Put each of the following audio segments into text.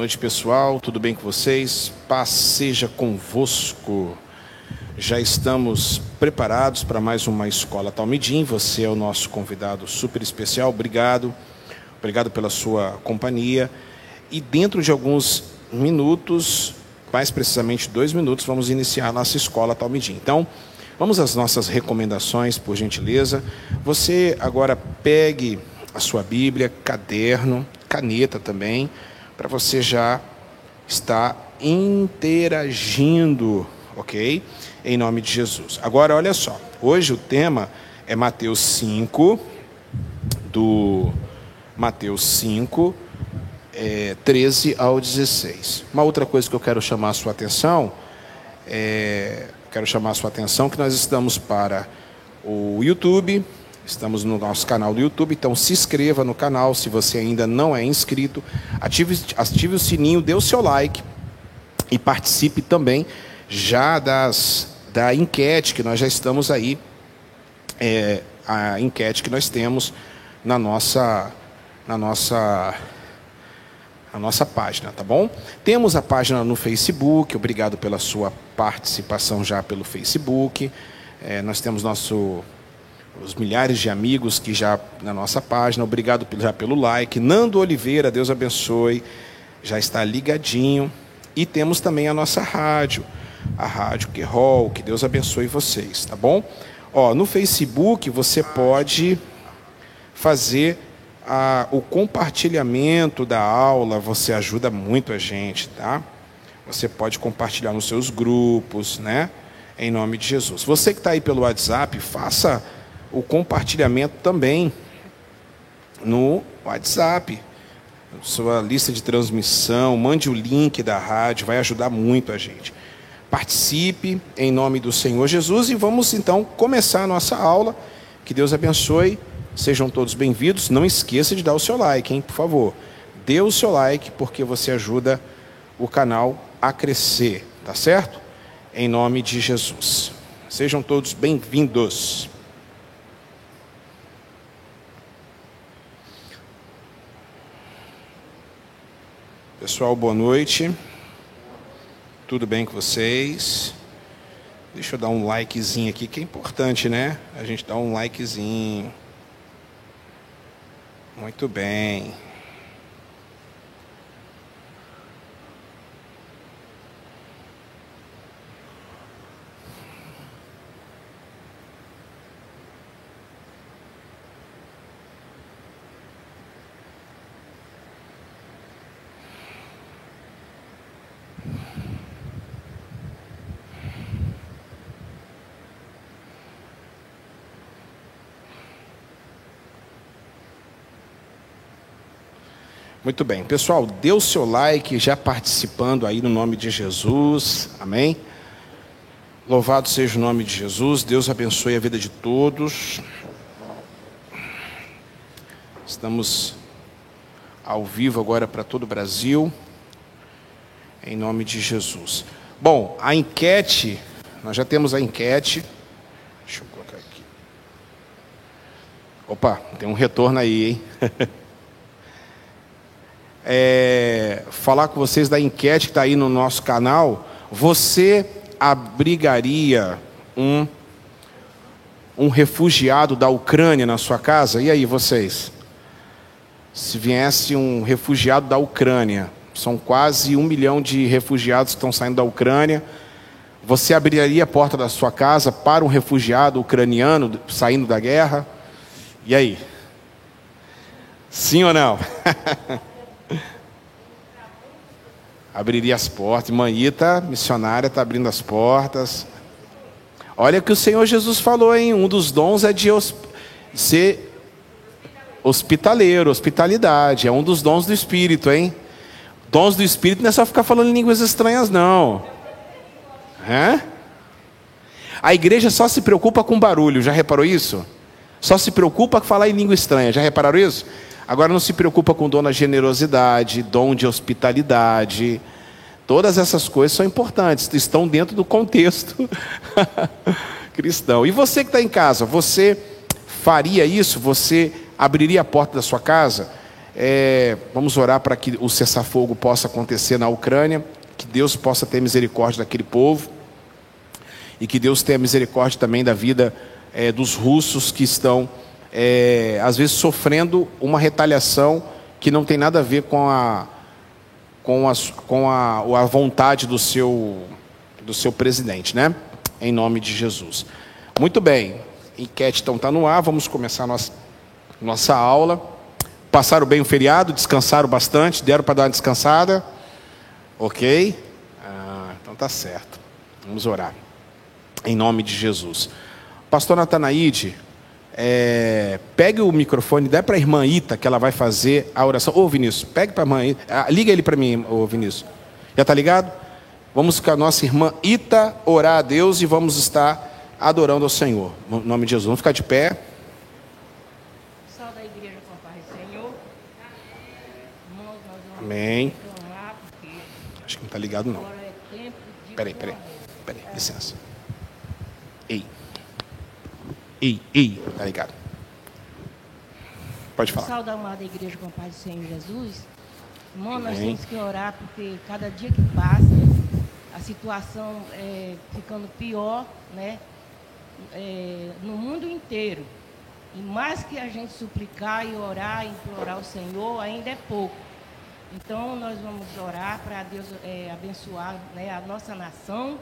Noite, pessoal. Tudo bem com vocês? Paz seja convosco. Já estamos preparados para mais uma escola Talmidim. Você é o nosso convidado super especial. Obrigado. Obrigado pela sua companhia. E dentro de alguns minutos, mais precisamente dois minutos, vamos iniciar nossa escola Talmidim. Então, vamos às nossas recomendações, por gentileza. Você agora pegue a sua Bíblia, caderno, caneta também para você já estar interagindo, ok? Em nome de Jesus. Agora, olha só, hoje o tema é Mateus 5, do Mateus 5, é, 13 ao 16. Uma outra coisa que eu quero chamar a sua atenção, é, quero chamar a sua atenção que nós estamos para o YouTube, Estamos no nosso canal do YouTube, então se inscreva no canal se você ainda não é inscrito. Ative, ative o sininho, dê o seu like e participe também já das, da enquete que nós já estamos aí, é, a enquete que nós temos na nossa, na nossa, na nossa página, tá bom? Temos a página no Facebook, obrigado pela sua participação já pelo Facebook. É, nós temos nosso os milhares de amigos que já na nossa página, obrigado já pelo like. Nando Oliveira, Deus abençoe, já está ligadinho. E temos também a nossa rádio, a Rádio Querol, que Deus abençoe vocês, tá bom? Ó, no Facebook você pode fazer a, o compartilhamento da aula, você ajuda muito a gente, tá? Você pode compartilhar nos seus grupos, né? Em nome de Jesus. Você que está aí pelo WhatsApp, faça o compartilhamento também no WhatsApp, sua lista de transmissão, mande o link da rádio, vai ajudar muito a gente. Participe em nome do Senhor Jesus e vamos então começar a nossa aula. Que Deus abençoe, sejam todos bem-vindos. Não esqueça de dar o seu like, hein, por favor. Dê o seu like porque você ajuda o canal a crescer, tá certo? Em nome de Jesus. Sejam todos bem-vindos. Pessoal, boa noite. Tudo bem com vocês? Deixa eu dar um likezinho aqui, que é importante, né? A gente dá um likezinho. Muito bem. Muito bem. Pessoal, dê o seu like já participando aí no nome de Jesus. Amém? Louvado seja o nome de Jesus. Deus abençoe a vida de todos. Estamos ao vivo agora para todo o Brasil. Em nome de Jesus. Bom, a enquete, nós já temos a enquete. Deixa eu colocar aqui. Opa, tem um retorno aí, hein? é, falar com vocês da enquete que está aí no nosso canal. Você abrigaria um, um refugiado da Ucrânia na sua casa? E aí, vocês? Se viesse um refugiado da Ucrânia, são quase um milhão de refugiados que estão saindo da Ucrânia. Você abriria a porta da sua casa para um refugiado ucraniano saindo da guerra? E aí? Sim ou não? abriria as portas. Manhita, missionária, está abrindo as portas. Olha que o Senhor Jesus falou, hein? Um dos dons é de ser hospitaleiro, hospitalidade. É um dos dons do Espírito, hein? Dons do Espírito não é só ficar falando línguas estranhas, não. A igreja só se preocupa com barulho, já reparou isso? Só se preocupa com falar em língua estranha, já repararam isso? Agora não se preocupa com dom da generosidade, dom de hospitalidade. Todas essas coisas são importantes, estão dentro do contexto cristão. E você que está em casa, você faria isso? Você abriria a porta da sua casa? É, vamos orar para que o cessar-fogo possa acontecer na Ucrânia, que Deus possa ter misericórdia daquele povo e que Deus tenha misericórdia também da vida é, dos russos que estão, é, às vezes, sofrendo uma retaliação que não tem nada a ver com a, com a, com a, a vontade do seu, do seu presidente, né? Em nome de Jesus. Muito bem, enquete então está no ar, vamos começar nossa, nossa aula. Passaram bem o feriado, descansaram bastante, deram para dar uma descansada? Ok? Ah, então tá certo. Vamos orar. Em nome de Jesus. Pastor Natanaide, é, pegue o microfone, dê para a irmã Ita, que ela vai fazer a oração. Ô Vinícius, pegue para a irmã Ita. Ah, liga ele para mim, ô Vinícius. Já está ligado? Vamos com a nossa irmã Ita orar a Deus e vamos estar adorando ao Senhor. No nome de Jesus. Vamos ficar de pé. Amém. Acho que não está ligado, não. Peraí, peraí. Peraí, licença. Ei. Ei, tá ligado. Pode falar. Saúde amada igreja com a paz do Senhor Jesus. Irmão, nós temos que orar porque cada dia que passa, a situação é ficando pior, né? É, no mundo inteiro. E mais que a gente suplicar e orar, e implorar ao Senhor, ainda é pouco. Então nós vamos orar para Deus é, abençoar né, a nossa nação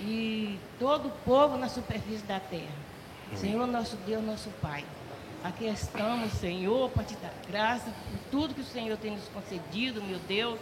e todo o povo na superfície da terra. Senhor, nosso Deus, nosso Pai. Aqui estamos, Senhor, para te dar graça por tudo que o Senhor tem nos concedido, meu Deus.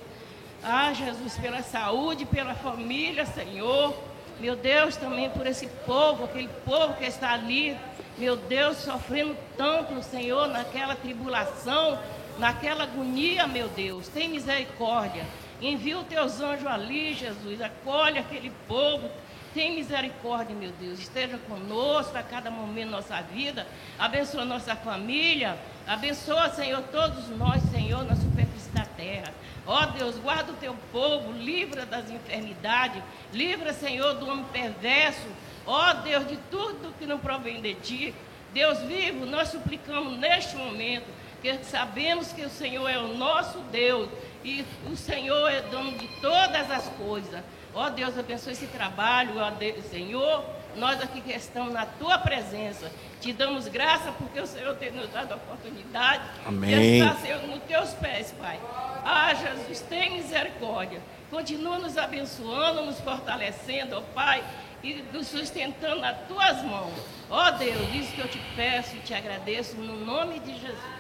Ah, Jesus, pela saúde, pela família, Senhor. Meu Deus, também por esse povo, aquele povo que está ali, meu Deus, sofrendo tanto, Senhor, naquela tribulação, naquela agonia, meu Deus. Tem misericórdia. Envia os teus anjos ali, Jesus. Acolhe aquele povo. Tem misericórdia, meu Deus. Esteja conosco a cada momento da nossa vida. Abençoa nossa família. Abençoa, Senhor, todos nós, Senhor, na superfície da terra. Ó oh, Deus, guarda o teu povo, livra das enfermidades, livra, Senhor, do homem perverso. Ó oh, Deus, de tudo que não provém de ti. Deus vivo, nós suplicamos neste momento porque sabemos que o Senhor é o nosso Deus e o Senhor é dono de todas as coisas. Ó Deus, abençoe esse trabalho, ó Deus, Senhor. Nós aqui que estamos na tua presença, te damos graça porque o Senhor tem nos dado a oportunidade Amém. de estar, Senhor, nos teus pés, Pai. Ah, Jesus, tem misericórdia. Continua nos abençoando, nos fortalecendo, ó Pai, e nos sustentando nas tuas mãos. Ó Deus, isso que eu te peço e te agradeço no nome de Jesus.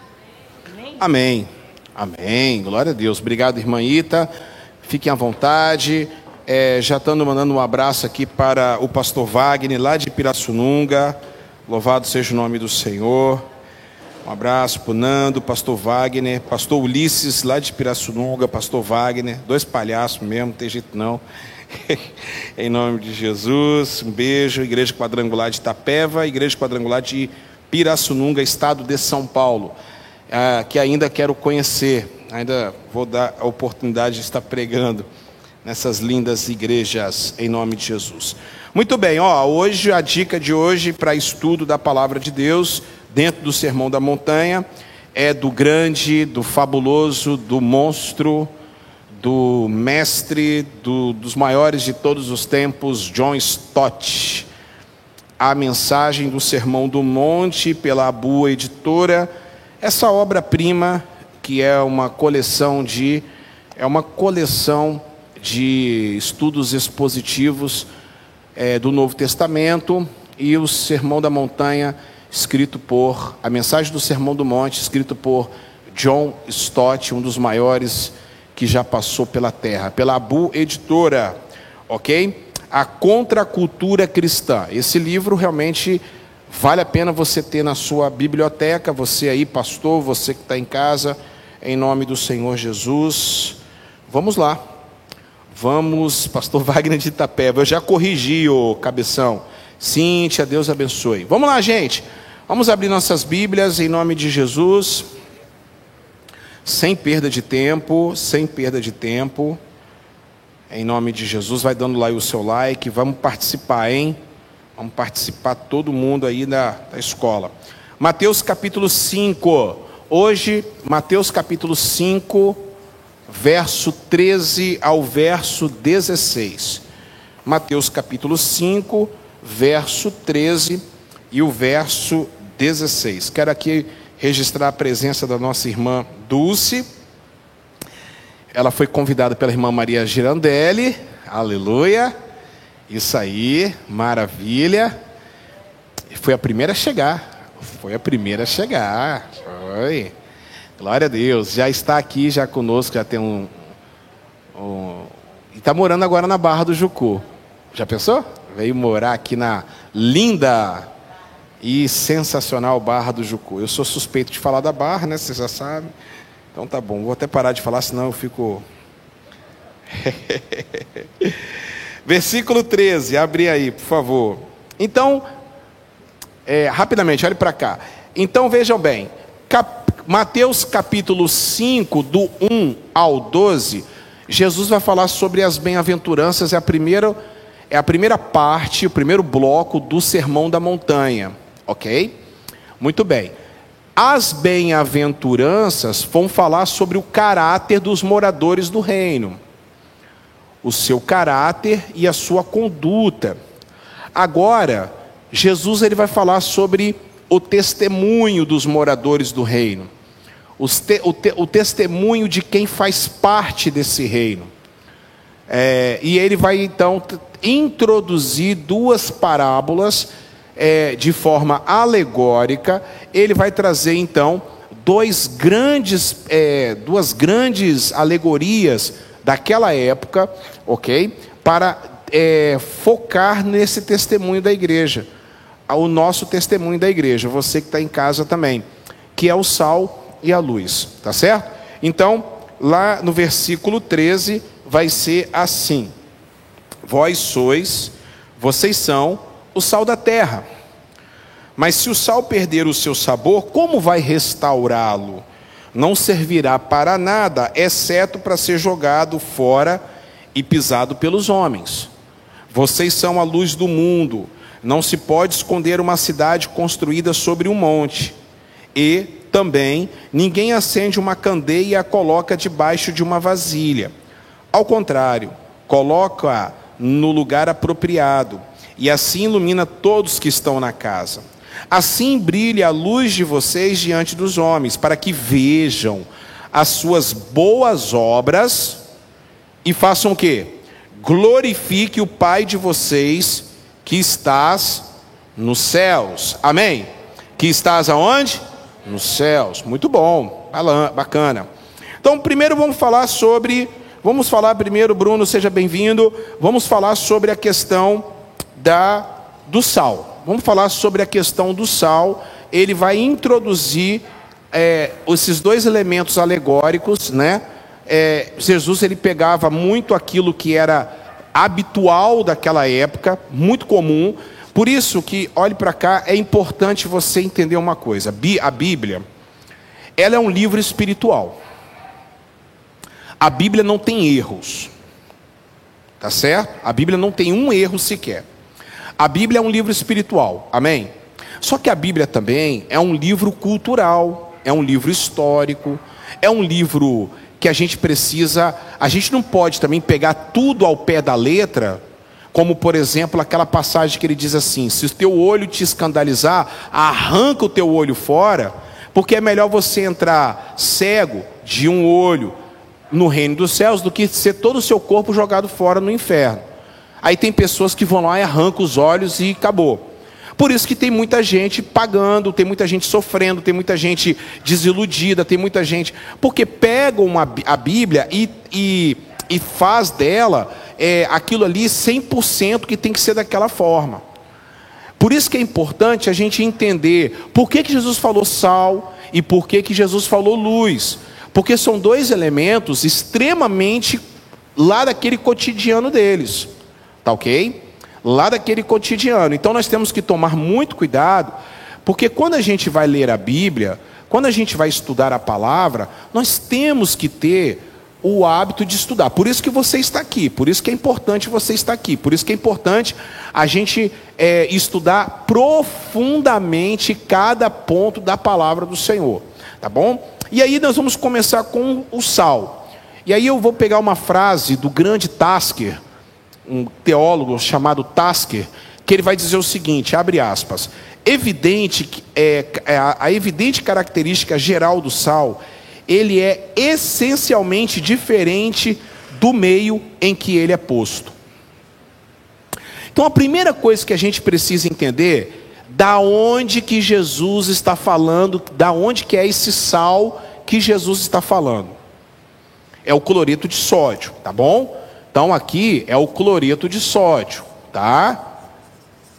Amém. Amém. Glória a Deus. Obrigado, irmã Ita. Fiquem à vontade. É, já estando mandando um abraço aqui para o pastor Wagner, lá de Pirassununga. Louvado seja o nome do Senhor. Um abraço para o Nando, pastor Wagner, pastor Ulisses, lá de Pirassununga, pastor Wagner. Dois palhaços mesmo, não tem jeito não. em nome de Jesus, um beijo. Igreja Quadrangular de Itapeva, Igreja Quadrangular de Pirassununga, estado de São Paulo ah, que ainda quero conhecer, ainda vou dar a oportunidade de estar pregando nessas lindas igrejas em nome de Jesus. Muito bem, ó, hoje a dica de hoje para estudo da palavra de Deus dentro do Sermão da Montanha é do grande, do fabuloso, do monstro, do mestre, do, dos maiores de todos os tempos, John Stott. A mensagem do Sermão do Monte pela Boa Editora essa obra-prima, que é uma coleção de é uma coleção de estudos expositivos é, do Novo Testamento e o Sermão da Montanha, escrito por a mensagem do Sermão do Monte, escrito por John Stott, um dos maiores que já passou pela Terra, pela Abu Editora, ok? A Contracultura Cristã. Esse livro realmente Vale a pena você ter na sua biblioteca, você aí, pastor, você que está em casa, em nome do Senhor Jesus. Vamos lá. Vamos, pastor Wagner de Itapeva. Eu já corrigi o cabeção. Cíntia, Deus abençoe. Vamos lá, gente. Vamos abrir nossas Bíblias em nome de Jesus. Sem perda de tempo, sem perda de tempo. Em nome de Jesus, vai dando lá o seu like. Vamos participar, hein? Vamos participar todo mundo aí da, da escola. Mateus capítulo 5. hoje, Mateus capítulo 5, verso 13 ao verso 16. Mateus capítulo 5, verso 13 e o verso 16. Quero aqui registrar a presença da nossa irmã Dulce. Ela foi convidada pela irmã Maria Girandelli. Aleluia. Isso aí, maravilha. Foi a primeira a chegar. Foi a primeira a chegar. Foi. Glória a Deus. Já está aqui, já conosco, já tem um. um e está morando agora na Barra do Jucu. Já pensou? Veio morar aqui na linda e sensacional Barra do Jucu. Eu sou suspeito de falar da Barra, né? Vocês já sabem. Então tá bom, vou até parar de falar, senão eu fico. Versículo 13, abre aí, por favor. Então, é, rapidamente, olhe para cá. Então vejam bem, cap, Mateus capítulo 5, do 1 ao 12, Jesus vai falar sobre as bem-aventuranças, é a primeira, é a primeira parte, o primeiro bloco do Sermão da Montanha, ok? Muito bem. As bem-aventuranças vão falar sobre o caráter dos moradores do reino, o seu caráter e a sua conduta. Agora, Jesus ele vai falar sobre o testemunho dos moradores do reino, te, o, te, o, testemunho de quem faz parte desse reino. É, e ele vai então introduzir duas parábolas é, de forma alegórica. Ele vai trazer então dois grandes, é, duas grandes alegorias daquela época, ok? Para é, focar nesse testemunho da igreja o nosso testemunho da igreja, você que está em casa também, que é o sal e a luz, tá certo? Então, lá no versículo 13, vai ser assim: Vós sois, vocês são o sal da terra. Mas se o sal perder o seu sabor, como vai restaurá-lo? Não servirá para nada, exceto para ser jogado fora e pisado pelos homens. Vocês são a luz do mundo. Não se pode esconder uma cidade construída sobre um monte. E também ninguém acende uma candeia e a coloca debaixo de uma vasilha. Ao contrário, coloca no lugar apropriado, e assim ilumina todos que estão na casa. Assim brilhe a luz de vocês diante dos homens, para que vejam as suas boas obras e façam o quê? Glorifique o Pai de vocês que estás nos céus. Amém? Que estás aonde? Nos céus. Muito bom, bacana. Então, primeiro vamos falar sobre, vamos falar primeiro, Bruno, seja bem-vindo. Vamos falar sobre a questão da do sal. Vamos falar sobre a questão do sal. Ele vai introduzir é, esses dois elementos alegóricos, né? É, Jesus ele pegava muito aquilo que era habitual daquela época, muito comum. Por isso que, olhe para cá, é importante você entender uma coisa. A Bíblia, ela é um livro espiritual. A Bíblia não tem erros. Tá certo? A Bíblia não tem um erro sequer. A Bíblia é um livro espiritual. Amém? Só que a Bíblia também é um livro cultural, é um livro histórico, é um livro que a gente precisa, a gente não pode também pegar tudo ao pé da letra, como por exemplo aquela passagem que ele diz assim: se o teu olho te escandalizar, arranca o teu olho fora, porque é melhor você entrar cego de um olho no reino dos céus do que ser todo o seu corpo jogado fora no inferno. Aí tem pessoas que vão lá e arrancam os olhos e acabou. Por isso que tem muita gente pagando, tem muita gente sofrendo, tem muita gente desiludida, tem muita gente. Porque pegam a Bíblia e, e, e faz dela é, aquilo ali 100% que tem que ser daquela forma. Por isso que é importante a gente entender por que, que Jesus falou sal e por que, que Jesus falou luz. Porque são dois elementos extremamente lá daquele cotidiano deles. Tá ok? lá daquele cotidiano. Então nós temos que tomar muito cuidado, porque quando a gente vai ler a Bíblia, quando a gente vai estudar a palavra, nós temos que ter o hábito de estudar. Por isso que você está aqui, por isso que é importante você estar aqui, por isso que é importante a gente é, estudar profundamente cada ponto da palavra do Senhor. tá bom? E aí nós vamos começar com o sal. E aí eu vou pegar uma frase do grande Tasker, um teólogo chamado Tasker, que ele vai dizer o seguinte, abre aspas, evidente, é, é, a evidente característica geral do sal, ele é essencialmente diferente do meio em que ele é posto. Então a primeira coisa que a gente precisa entender da onde que Jesus está falando, da onde que é esse sal que Jesus está falando. É o cloreto de sódio, tá bom? Então aqui é o cloreto de sódio, tá?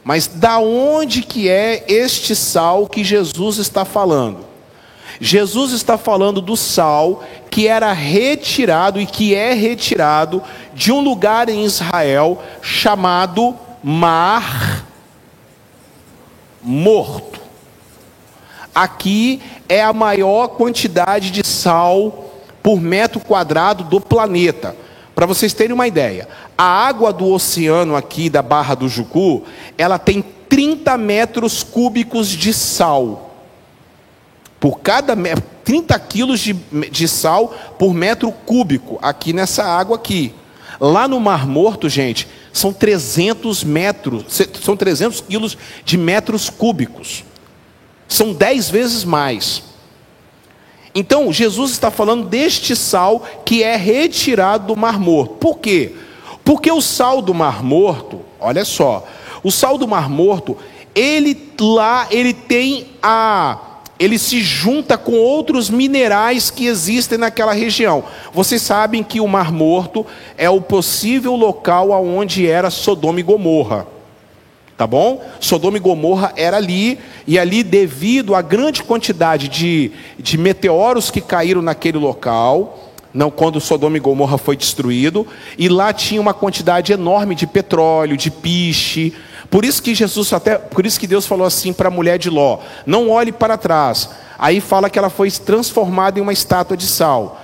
Mas da onde que é este sal que Jesus está falando? Jesus está falando do sal que era retirado e que é retirado de um lugar em Israel chamado Mar Morto. Aqui é a maior quantidade de sal por metro quadrado do planeta. Para vocês terem uma ideia, a água do oceano aqui da Barra do Jucu, ela tem 30 metros cúbicos de sal. Por cada 30 quilos de, de sal por metro cúbico aqui nessa água aqui. Lá no Mar Morto, gente, são 300 metros, são 300 quilos de metros cúbicos. São 10 vezes mais. Então, Jesus está falando deste sal que é retirado do Mar Morto. Por quê? Porque o sal do Mar Morto, olha só, o sal do Mar Morto, ele lá, ele tem a ele se junta com outros minerais que existem naquela região. Vocês sabem que o Mar Morto é o possível local aonde era Sodoma e Gomorra. Tá bom? Sodoma e Gomorra era ali, e ali, devido à grande quantidade de, de meteoros que caíram naquele local, não quando Sodoma e Gomorra foi destruído, e lá tinha uma quantidade enorme de petróleo, de piche. Por isso que Jesus até, por isso que Deus falou assim para a mulher de Ló: não olhe para trás. Aí fala que ela foi transformada em uma estátua de sal.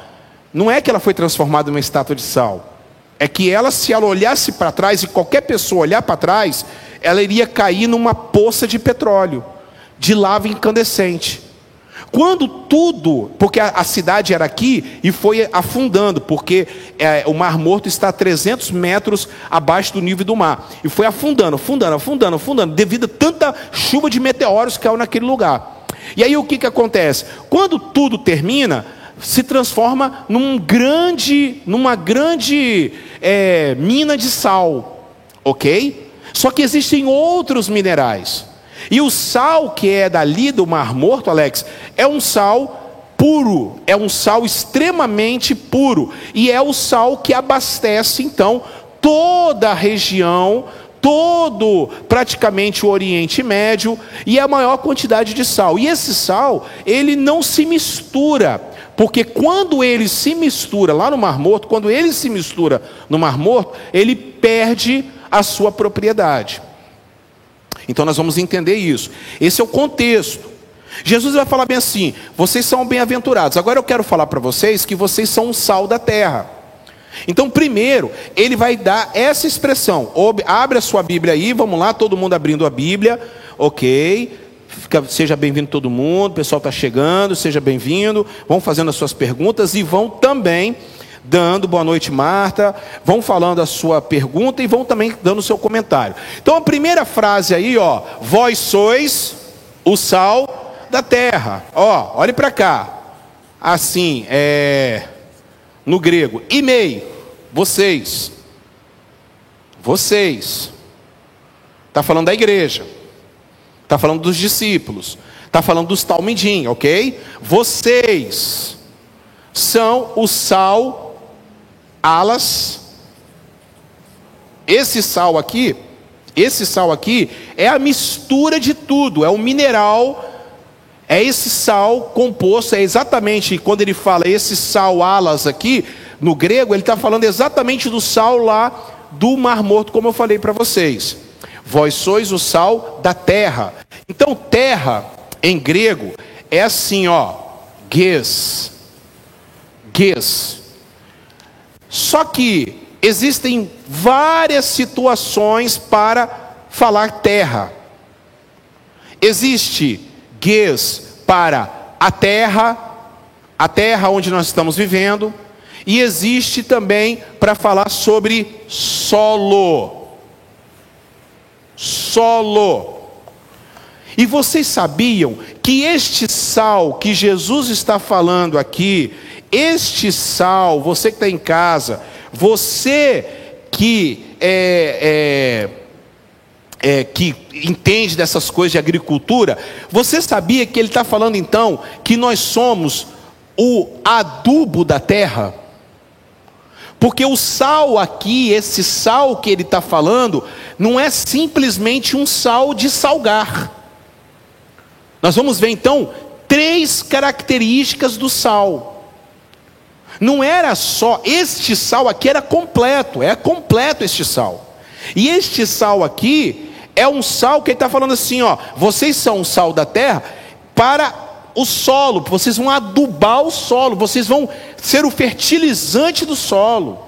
Não é que ela foi transformada em uma estátua de sal. É que ela, se ela olhasse para trás e qualquer pessoa olhar para trás, ela iria cair numa poça de petróleo, de lava incandescente. Quando tudo, porque a, a cidade era aqui e foi afundando, porque é, o Mar Morto está a 300 metros abaixo do nível do mar, e foi afundando, afundando, afundando, afundando, devido a tanta chuva de meteoros que caiu naquele lugar. E aí o que, que acontece? Quando tudo termina, se transforma num grande, numa grande é, mina de sal, ok? Só que existem outros minerais. E o sal que é dali do Mar Morto, Alex, é um sal puro, é um sal extremamente puro. E é o sal que abastece, então, toda a região, todo praticamente o Oriente Médio e a maior quantidade de sal. E esse sal, ele não se mistura, porque quando ele se mistura lá no Mar Morto, quando ele se mistura no Mar Morto, ele perde a sua propriedade. Então nós vamos entender isso. Esse é o contexto. Jesus vai falar bem assim: vocês são bem-aventurados. Agora eu quero falar para vocês que vocês são o sal da terra. Então, primeiro, ele vai dar essa expressão. Abre a sua Bíblia aí, vamos lá, todo mundo abrindo a Bíblia, ok. Fica, seja bem-vindo todo mundo, o pessoal está chegando, seja bem-vindo. Vão fazendo as suas perguntas e vão também dando boa noite, Marta, vão falando a sua pergunta e vão também dando o seu comentário. Então a primeira frase aí, ó, vós sois o sal da terra. Ó, olhe para cá. Assim, é no grego, imei, vocês. Vocês. Está falando da igreja. Está falando dos discípulos. Está falando dos talmidim, ok? Vocês são o sal alas. Esse sal aqui, esse sal aqui é a mistura de tudo, é o mineral, é esse sal composto, é exatamente quando ele fala esse sal alas aqui, no grego, ele está falando exatamente do sal lá do Mar Morto, como eu falei para vocês. Vós sois o sal da terra. Então, terra, em grego, é assim, ó, ges. Ges. Só que existem várias situações para falar terra. Existe gues para a terra, a terra onde nós estamos vivendo, e existe também para falar sobre solo. Solo. E vocês sabiam que este sal que Jesus está falando aqui, este sal, você que está em casa, você que é, é, é, que entende dessas coisas de agricultura, você sabia que ele está falando então que nós somos o adubo da terra? Porque o sal aqui, esse sal que ele está falando, não é simplesmente um sal de salgar. Nós vamos ver então três características do sal. Não era só, este sal aqui era completo, é completo este sal. E este sal aqui é um sal que ele está falando assim: ó, vocês são o sal da terra para o solo, vocês vão adubar o solo, vocês vão ser o fertilizante do solo.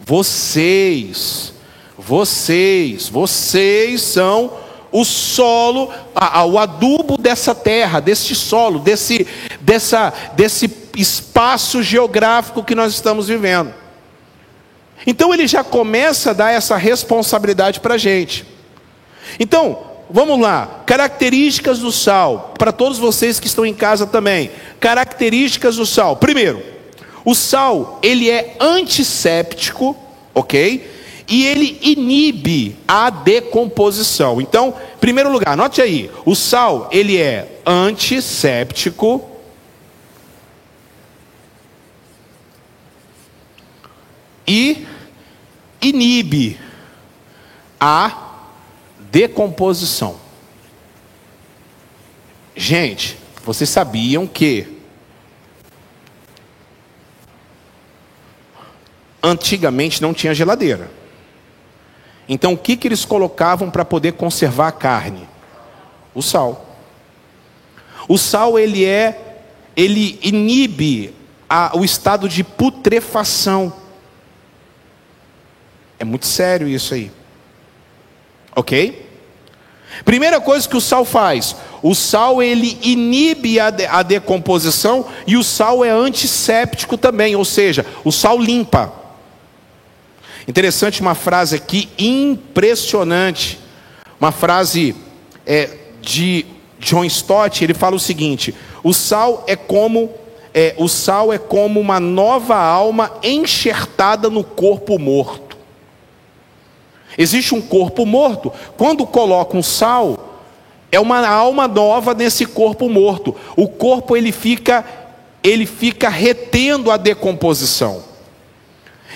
Vocês, vocês, vocês são o solo, o adubo dessa terra, desse solo, desse, dessa, desse espaço geográfico que nós estamos vivendo. Então ele já começa a dar essa responsabilidade para a gente. Então, vamos lá, características do sal, para todos vocês que estão em casa também. Características do sal. Primeiro, o sal, ele é antisséptico, ok? E ele inibe a decomposição. Então, primeiro lugar, note aí, o sal, ele é antisséptico, e inibe a decomposição. Gente, vocês sabiam que antigamente não tinha geladeira. Então o que, que eles colocavam para poder conservar a carne? O sal. O sal ele é, ele inibe a, o estado de putrefação. É muito sério isso aí. Ok? Primeira coisa que o sal faz, o sal ele inibe a, de, a decomposição e o sal é antisséptico também, ou seja, o sal limpa. Interessante uma frase aqui impressionante, uma frase é, de John Stott. Ele fala o seguinte: o sal é como é, o sal é como uma nova alma enxertada no corpo morto. Existe um corpo morto. Quando colocam sal, é uma alma nova nesse corpo morto. O corpo ele fica ele fica retendo a decomposição.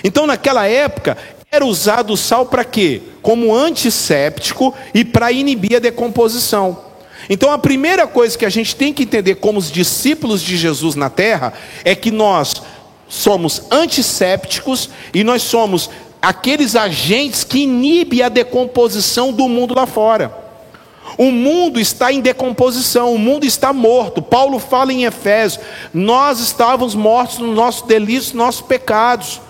Então, naquela época, era usado o sal para quê? Como antisséptico e para inibir a decomposição. Então, a primeira coisa que a gente tem que entender como os discípulos de Jesus na terra é que nós somos antissépticos e nós somos aqueles agentes que inibem a decomposição do mundo lá fora. O mundo está em decomposição, o mundo está morto. Paulo fala em Efésios: nós estávamos mortos nos nossos delitos, nos nossos pecados.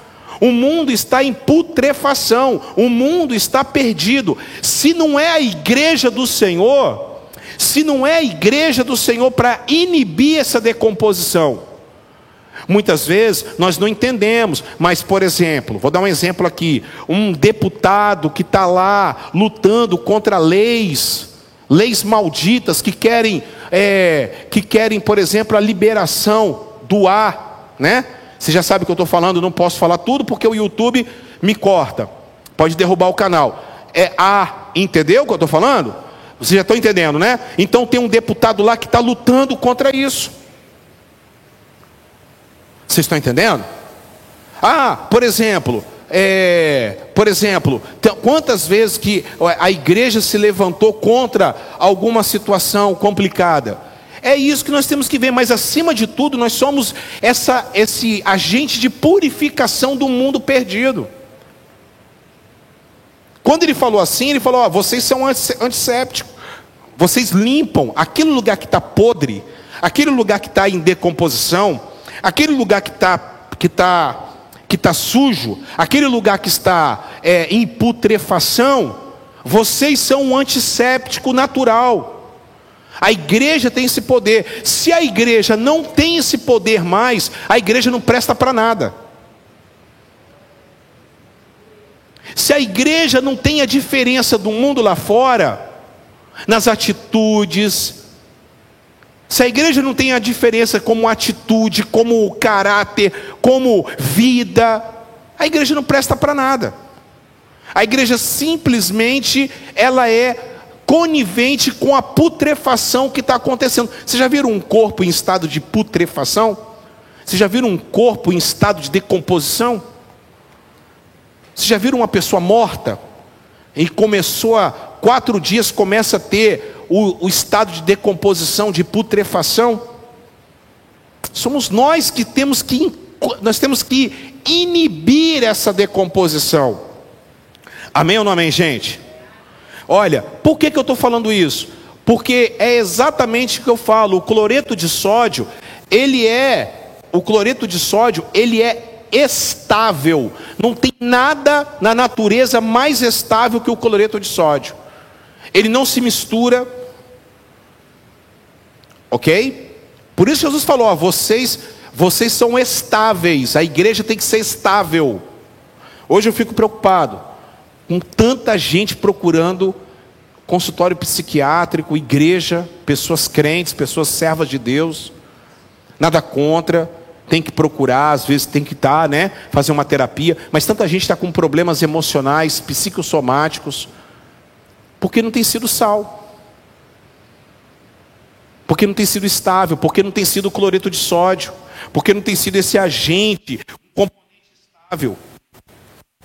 O mundo está em putrefação, o mundo está perdido. Se não é a igreja do Senhor, se não é a igreja do Senhor para inibir essa decomposição, Muitas vezes nós não entendemos, mas, por exemplo, vou dar um exemplo aqui: um deputado que está lá lutando contra leis, leis malditas que querem, é, que querem, por exemplo, a liberação do ar, né? Você já sabe o que eu estou falando, não posso falar tudo porque o YouTube me corta, pode derrubar o canal. É A, entendeu o que eu estou falando? Vocês já estão entendendo, né? Então tem um deputado lá que está lutando contra isso. Vocês estão entendendo? Ah, por exemplo, é, por exemplo, quantas vezes que a igreja se levantou contra alguma situação complicada? É isso que nós temos que ver, mas acima de tudo, nós somos essa, esse agente de purificação do mundo perdido. Quando ele falou assim, ele falou: ó, vocês são antissépticos, vocês limpam aquele lugar que está podre, aquele lugar que está em decomposição, aquele lugar que está que tá, que tá sujo, aquele lugar que está é, em putrefação, vocês são um antisséptico natural. A igreja tem esse poder. Se a igreja não tem esse poder mais, a igreja não presta para nada. Se a igreja não tem a diferença do mundo lá fora, nas atitudes, se a igreja não tem a diferença como atitude, como caráter, como vida, a igreja não presta para nada. A igreja simplesmente ela é conivente com a putrefação que está acontecendo. Vocês já viram um corpo em estado de putrefação? Vocês já viram um corpo em estado de decomposição? Vocês já viram uma pessoa morta? E começou a quatro dias começa a ter o, o estado de decomposição, de putrefação. Somos nós que temos que nós temos que inibir essa decomposição. Amém ou não amém, gente? Olha, por que, que eu estou falando isso? Porque é exatamente o que eu falo. O cloreto de sódio, ele é, o cloreto de sódio, ele é estável. Não tem nada na natureza mais estável que o cloreto de sódio. Ele não se mistura, ok? Por isso Jesus falou: ó, vocês, vocês são estáveis. A igreja tem que ser estável. Hoje eu fico preocupado com tanta gente procurando consultório psiquiátrico, igreja, pessoas crentes, pessoas servas de Deus. Nada contra, tem que procurar, às vezes tem que estar, tá, né, fazer uma terapia, mas tanta gente está com problemas emocionais, psicossomáticos, porque não tem sido sal porque não tem sido estável, porque não tem sido cloreto de sódio, porque não tem sido esse agente, um componente estável.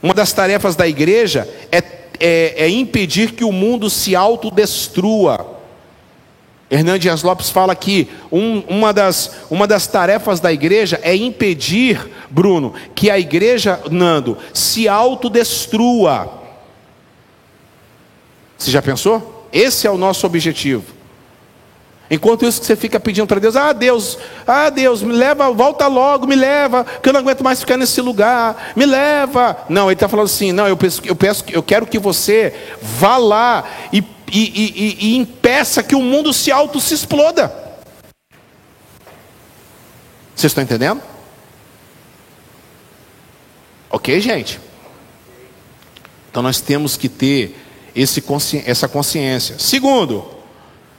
Uma das tarefas da igreja é, é, é impedir que o mundo se autodestrua. Hernandes Lopes fala que um, uma, das, uma das tarefas da igreja é impedir, Bruno, que a igreja, Nando, se autodestrua. Você já pensou? Esse é o nosso objetivo. Enquanto isso você fica pedindo para Deus, ah Deus, ah Deus, me leva, volta logo, me leva, que eu não aguento mais ficar nesse lugar, me leva. Não, ele está falando assim, não, eu peço, eu peço, eu quero que você vá lá e, e, e, e impeça que o mundo se auto se exploda. Vocês estão entendendo? Ok, gente? Então nós temos que ter esse, essa consciência. Segundo,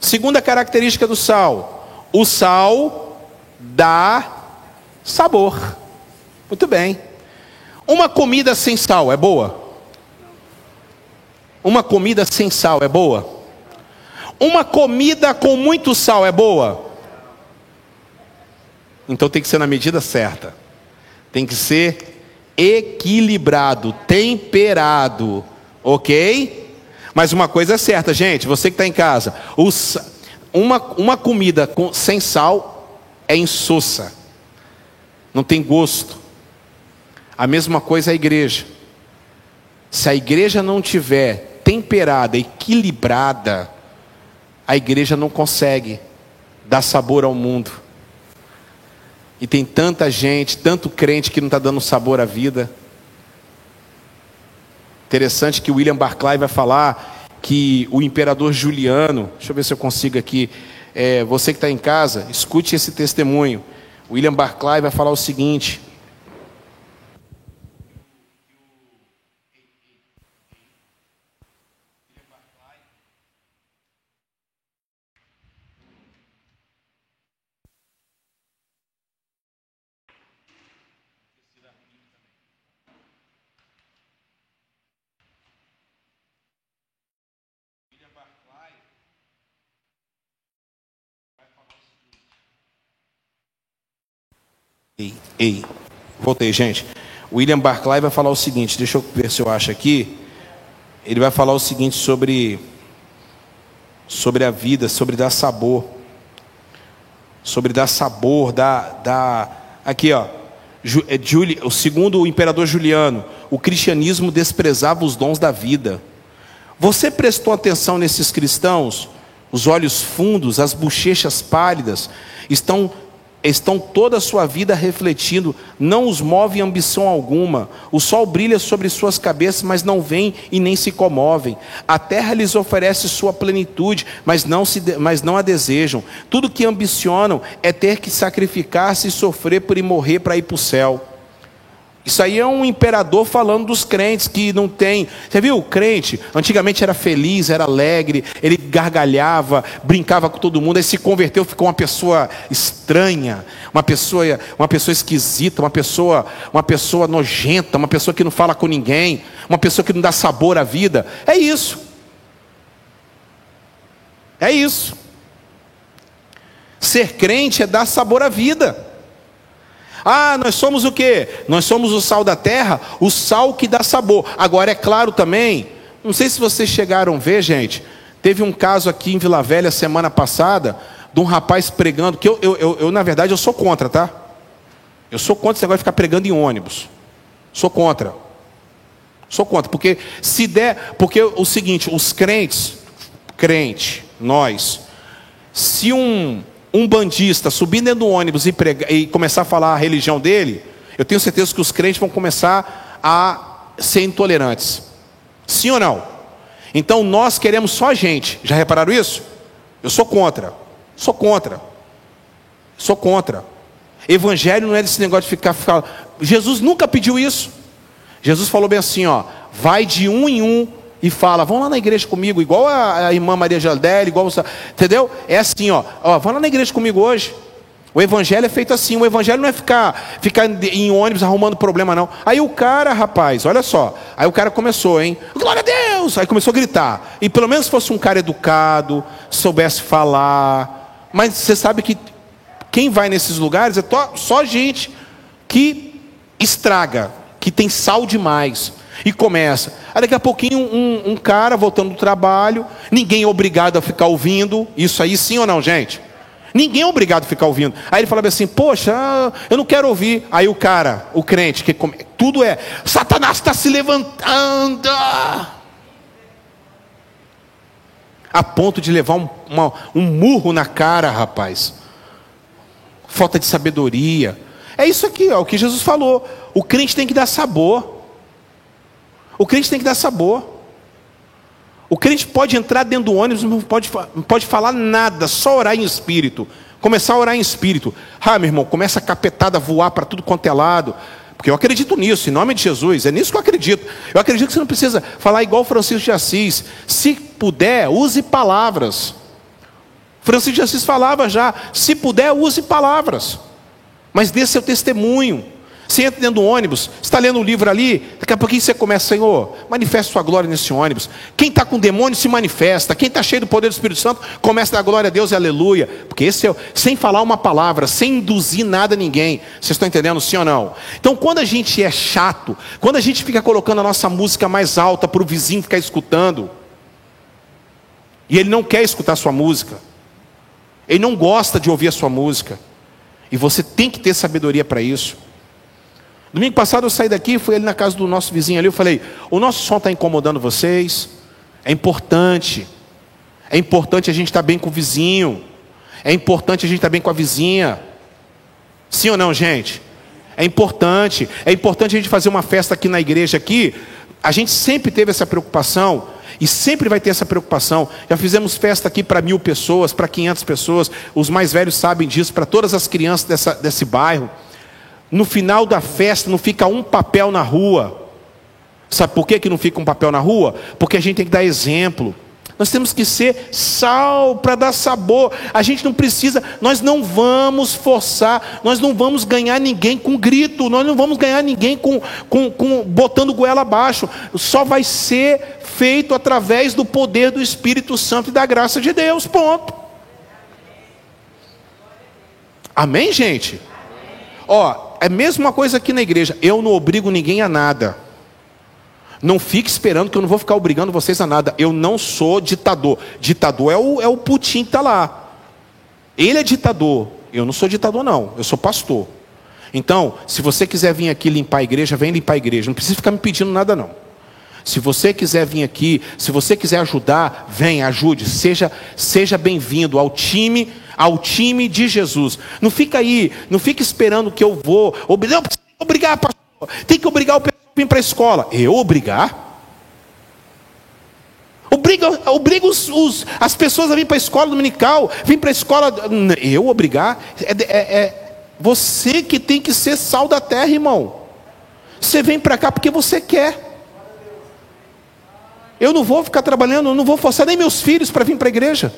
Segunda característica do sal: o sal dá sabor. Muito bem. Uma comida sem sal é boa? Uma comida sem sal é boa? Uma comida com muito sal é boa? Então tem que ser na medida certa. Tem que ser equilibrado, temperado, ok? Mas uma coisa é certa, gente, você que está em casa, os, uma, uma comida com, sem sal é insossa, não tem gosto. A mesma coisa a igreja. Se a igreja não tiver temperada, equilibrada, a igreja não consegue dar sabor ao mundo. E tem tanta gente, tanto crente que não está dando sabor à vida. Interessante que William Barclay vai falar que o imperador Juliano, deixa eu ver se eu consigo aqui, é, você que está em casa, escute esse testemunho. William Barclay vai falar o seguinte: Ei, ei, voltei, gente. William Barclay vai falar o seguinte, deixa eu ver se eu acho aqui. Ele vai falar o seguinte sobre sobre a vida, sobre dar sabor. Sobre dar sabor, dar, dar aqui, ó. É Juli, o segundo o imperador Juliano, o cristianismo desprezava os dons da vida. Você prestou atenção nesses cristãos? Os olhos fundos, as bochechas pálidas, estão estão toda a sua vida refletindo, não os move ambição alguma. O sol brilha sobre suas cabeças, mas não vem e nem se comovem. A terra lhes oferece sua plenitude, mas não, se, mas não a desejam. Tudo que ambicionam é ter que sacrificar-se e sofrer por ir morrer para ir para o céu. Isso aí é um imperador falando dos crentes que não tem. Você viu? O crente antigamente era feliz, era alegre, ele gargalhava, brincava com todo mundo, aí se converteu, ficou uma pessoa estranha, uma pessoa, uma pessoa esquisita, uma pessoa, uma pessoa nojenta, uma pessoa que não fala com ninguém, uma pessoa que não dá sabor à vida. É isso. É isso. Ser crente é dar sabor à vida. Ah, nós somos o que? Nós somos o sal da terra, o sal que dá sabor. Agora é claro também, não sei se vocês chegaram a ver, gente. Teve um caso aqui em Vila Velha semana passada de um rapaz pregando, que eu, eu, eu, eu na verdade eu sou contra, tá? Eu sou contra esse negócio de ficar pregando em ônibus. Sou contra. Sou contra, porque se der, porque o seguinte, os crentes, crente, nós, se um um bandista subir dentro do ônibus e, pregar, e começar a falar a religião dele, eu tenho certeza que os crentes vão começar a ser intolerantes. Sim ou não? Então nós queremos só a gente. Já repararam isso? Eu sou contra. Sou contra. Sou contra. Evangelho não é desse negócio de ficar, ficar. Jesus nunca pediu isso. Jesus falou bem assim: ó, vai de um em um e fala, vão lá na igreja comigo, igual a, a irmã Maria Jaldelli, igual entendeu? É assim, ó, ó, vão lá na igreja comigo hoje. O evangelho é feito assim, o evangelho não é ficar, ficar em ônibus arrumando problema, não. Aí o cara, rapaz, olha só, aí o cara começou, hein? Glória a Deus! Aí começou a gritar. E pelo menos fosse um cara educado, soubesse falar. Mas você sabe que quem vai nesses lugares é só gente que estraga, que tem sal demais. E começa. Aí daqui a pouquinho um, um, cara voltando do trabalho, ninguém é obrigado a ficar ouvindo. Isso aí sim ou não, gente? Ninguém é obrigado a ficar ouvindo. Aí ele fala assim, poxa, eu não quero ouvir. Aí o cara, o crente, que come... tudo é, Satanás está se levantando. A ponto de levar um, uma, um murro na cara, rapaz. Falta de sabedoria. É isso aqui, ó, o que Jesus falou. O crente tem que dar sabor. O crente tem que dar sabor. O crente pode entrar dentro do ônibus, não pode, pode falar nada, só orar em espírito. Começar a orar em espírito. Ah, meu irmão, começa a capetada voar para tudo quanto é lado. Porque eu acredito nisso, em nome de Jesus. É nisso que eu acredito. Eu acredito que você não precisa falar igual Francisco de Assis. Se puder, use palavras. Francisco de Assis falava já: se puder, use palavras. Mas dê seu testemunho. Você entra dentro do ônibus, está lendo um livro ali, daqui a pouquinho você começa, Senhor, manifesta sua glória nesse ônibus. Quem está com demônio se manifesta, quem está cheio do poder do Espírito Santo, começa a dar glória a Deus e aleluia. Porque esse é, sem falar uma palavra, sem induzir nada a ninguém. Vocês estão entendendo, sim ou não? Então, quando a gente é chato, quando a gente fica colocando a nossa música mais alta para o vizinho ficar escutando, e ele não quer escutar sua música, ele não gosta de ouvir a sua música, e você tem que ter sabedoria para isso. Domingo passado eu saí daqui, fui ali na casa do nosso vizinho ali, eu falei, o nosso som está incomodando vocês? É importante. É importante a gente estar tá bem com o vizinho. É importante a gente estar tá bem com a vizinha. Sim ou não, gente? É importante. É importante a gente fazer uma festa aqui na igreja aqui. A gente sempre teve essa preocupação e sempre vai ter essa preocupação. Já fizemos festa aqui para mil pessoas, para 500 pessoas. Os mais velhos sabem disso, para todas as crianças dessa, desse bairro no final da festa não fica um papel na rua. Sabe por que, que não fica um papel na rua? Porque a gente tem que dar exemplo. Nós temos que ser sal para dar sabor. A gente não precisa, nós não vamos forçar, nós não vamos ganhar ninguém com grito, nós não vamos ganhar ninguém com, com, com botando goela abaixo. Só vai ser feito através do poder do Espírito Santo e da graça de Deus. Ponto. Amém, gente? Ó, é a mesma coisa aqui na igreja. Eu não obrigo ninguém a nada. Não fique esperando que eu não vou ficar obrigando vocês a nada. Eu não sou ditador. Ditador é o, é o Putin que está lá. Ele é ditador. Eu não sou ditador, não. Eu sou pastor. Então, se você quiser vir aqui limpar a igreja, vem limpar a igreja. Não precisa ficar me pedindo nada, não. Se você quiser vir aqui, se você quiser ajudar, vem, ajude. Seja, seja bem-vindo ao time, ao time de Jesus. Não fica aí, não fica esperando que eu vou. Não, obrigar, pastor. Tem que obrigar o pessoal a vir para a escola. Eu obrigar? Obriga, obriga os, os, as pessoas a vir para a escola dominical, vir para a escola. Eu obrigar? É, é, é você que tem que ser sal da terra, irmão. Você vem para cá porque você quer. Eu não vou ficar trabalhando, eu não vou forçar nem meus filhos para vir para a igreja.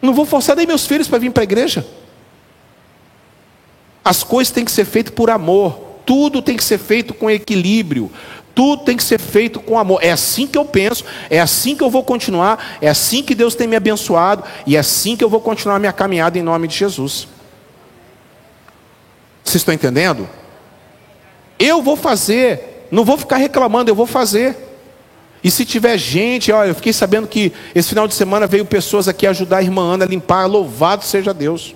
Não vou forçar nem meus filhos para vir para a igreja. As coisas têm que ser feitas por amor. Tudo tem que ser feito com equilíbrio. Tudo tem que ser feito com amor. É assim que eu penso, é assim que eu vou continuar, é assim que Deus tem me abençoado e é assim que eu vou continuar minha caminhada em nome de Jesus. Vocês estão entendendo? Eu vou fazer, não vou ficar reclamando, eu vou fazer. E se tiver gente, olha, eu fiquei sabendo que esse final de semana veio pessoas aqui ajudar a irmã Ana a limpar, louvado seja Deus.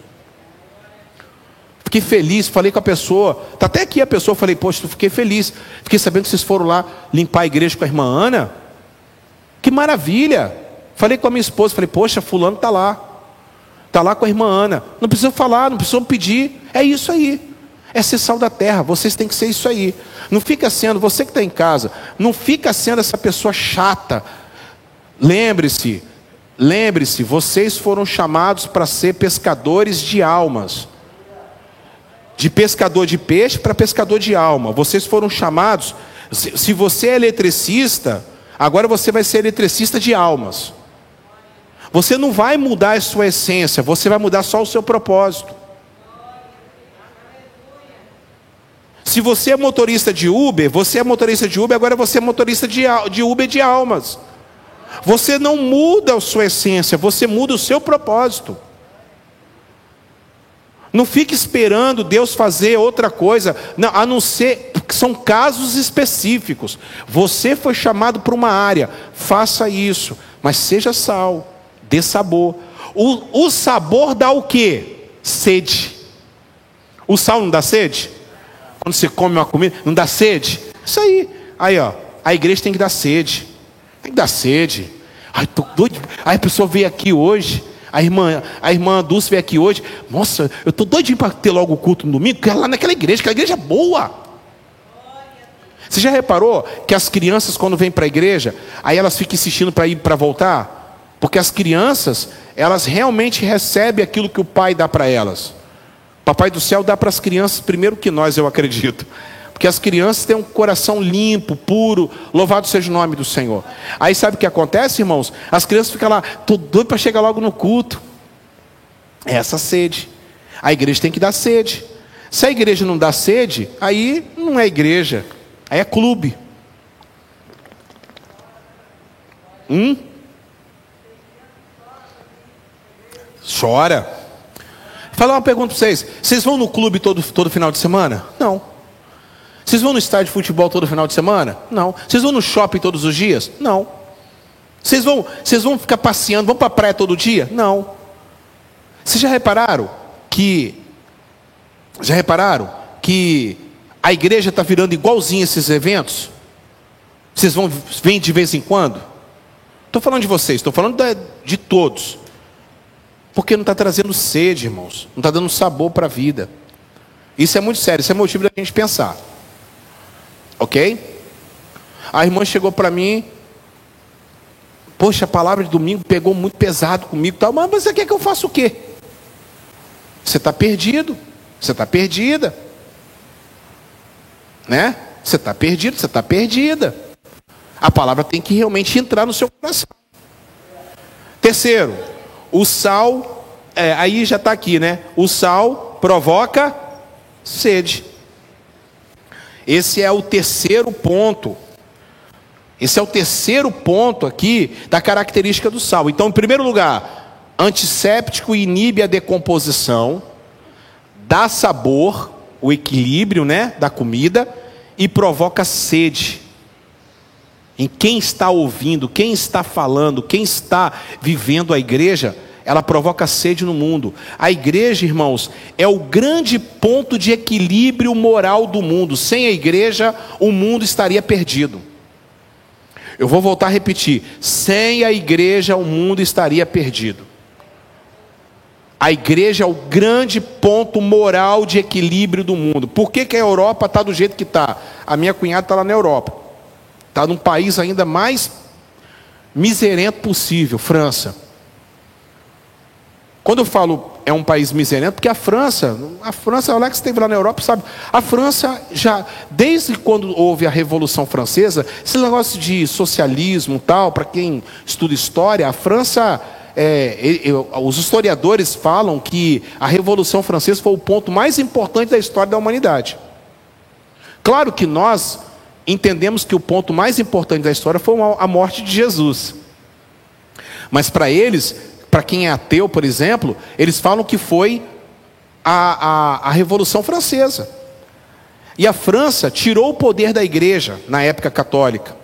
Fiquei feliz, falei com a pessoa, está até aqui a pessoa, falei, poxa, fiquei feliz. Fiquei sabendo que vocês foram lá limpar a igreja com a irmã Ana. Que maravilha! Falei com a minha esposa, falei, poxa, fulano está lá. Está lá com a irmã Ana. Não precisa falar, não precisa pedir. É isso aí é ser sal da terra. Vocês têm que ser isso aí. Não fica sendo, você que está em casa, não fica sendo essa pessoa chata. Lembre-se, lembre-se, vocês foram chamados para ser pescadores de almas. De pescador de peixe para pescador de alma. Vocês foram chamados. Se você é eletricista, agora você vai ser eletricista de almas. Você não vai mudar a sua essência, você vai mudar só o seu propósito. Se você é motorista de Uber, você é motorista de Uber, agora você é motorista de, de Uber de almas. Você não muda a sua essência, você muda o seu propósito. Não fique esperando Deus fazer outra coisa, não, a não ser são casos específicos. Você foi chamado para uma área, faça isso, mas seja sal, dê sabor. O, o sabor dá o que? Sede. O sal não dá sede? Quando você come uma comida, não dá sede? Isso aí. Aí, ó, a igreja tem que dar sede. Tem que dar sede. Ai, tô doido. Aí a pessoa veio aqui hoje. A irmã, a irmã Dulce veio aqui hoje. Nossa, eu tô doidinho para ter logo o culto no domingo, porque é lá naquela igreja, aquela igreja é boa. Você já reparou que as crianças, quando vêm para a igreja, aí elas ficam insistindo para ir para voltar? Porque as crianças, elas realmente recebem aquilo que o pai dá para elas. Papai do céu dá para as crianças primeiro que nós, eu acredito. Porque as crianças têm um coração limpo, puro, louvado seja o nome do Senhor. Aí sabe o que acontece, irmãos? As crianças ficam lá, tô doido para chegar logo no culto. É essa sede. A igreja tem que dar sede. Se a igreja não dá sede, aí não é igreja, aí é clube. Hum? Chora. Falar uma pergunta para vocês: vocês vão no clube todo, todo final de semana? Não. Vocês vão no estádio de futebol todo final de semana? Não. Vocês vão no shopping todos os dias? Não. Vocês vão, vocês vão ficar passeando, vão para a praia todo dia? Não. Vocês já repararam que já repararam que a igreja está virando igualzinho esses eventos? Vocês vão vêm de vez em quando? Estou falando de vocês, estou falando de, de todos. Porque não está trazendo sede, irmãos. Não está dando sabor para a vida. Isso é muito sério, isso é motivo da gente pensar. Ok? A irmã chegou para mim. Poxa, a palavra de domingo pegou muito pesado comigo. Tal, mas você quer que eu faça o quê? Você está perdido. Você está perdida. Né? Você está perdido, você está perdida. A palavra tem que realmente entrar no seu coração. Terceiro, o sal, é, aí já está aqui, né? O sal provoca sede. Esse é o terceiro ponto. Esse é o terceiro ponto aqui da característica do sal. Então, em primeiro lugar, antisséptico inibe a decomposição, dá sabor, o equilíbrio, né, da comida e provoca sede em quem está ouvindo, quem está falando, quem está vivendo a igreja, ela provoca sede no mundo. A igreja, irmãos, é o grande ponto de equilíbrio moral do mundo. Sem a igreja, o mundo estaria perdido. Eu vou voltar a repetir: sem a igreja, o mundo estaria perdido. A igreja é o grande ponto moral de equilíbrio do mundo. Por que, que a Europa está do jeito que está? A minha cunhada está lá na Europa. Está num país ainda mais miserento possível, França. Quando eu falo é um país miserento, porque a França, a França, olha que esteve lá na Europa, sabe? A França já, desde quando houve a Revolução Francesa, esse negócio de socialismo tal, para quem estuda história, a França, é, os historiadores falam que a Revolução Francesa foi o ponto mais importante da história da humanidade. Claro que nós entendemos que o ponto mais importante da história foi a morte de Jesus. Mas para eles, para quem é ateu, por exemplo, eles falam que foi a, a, a Revolução Francesa. E a França tirou o poder da igreja na época católica.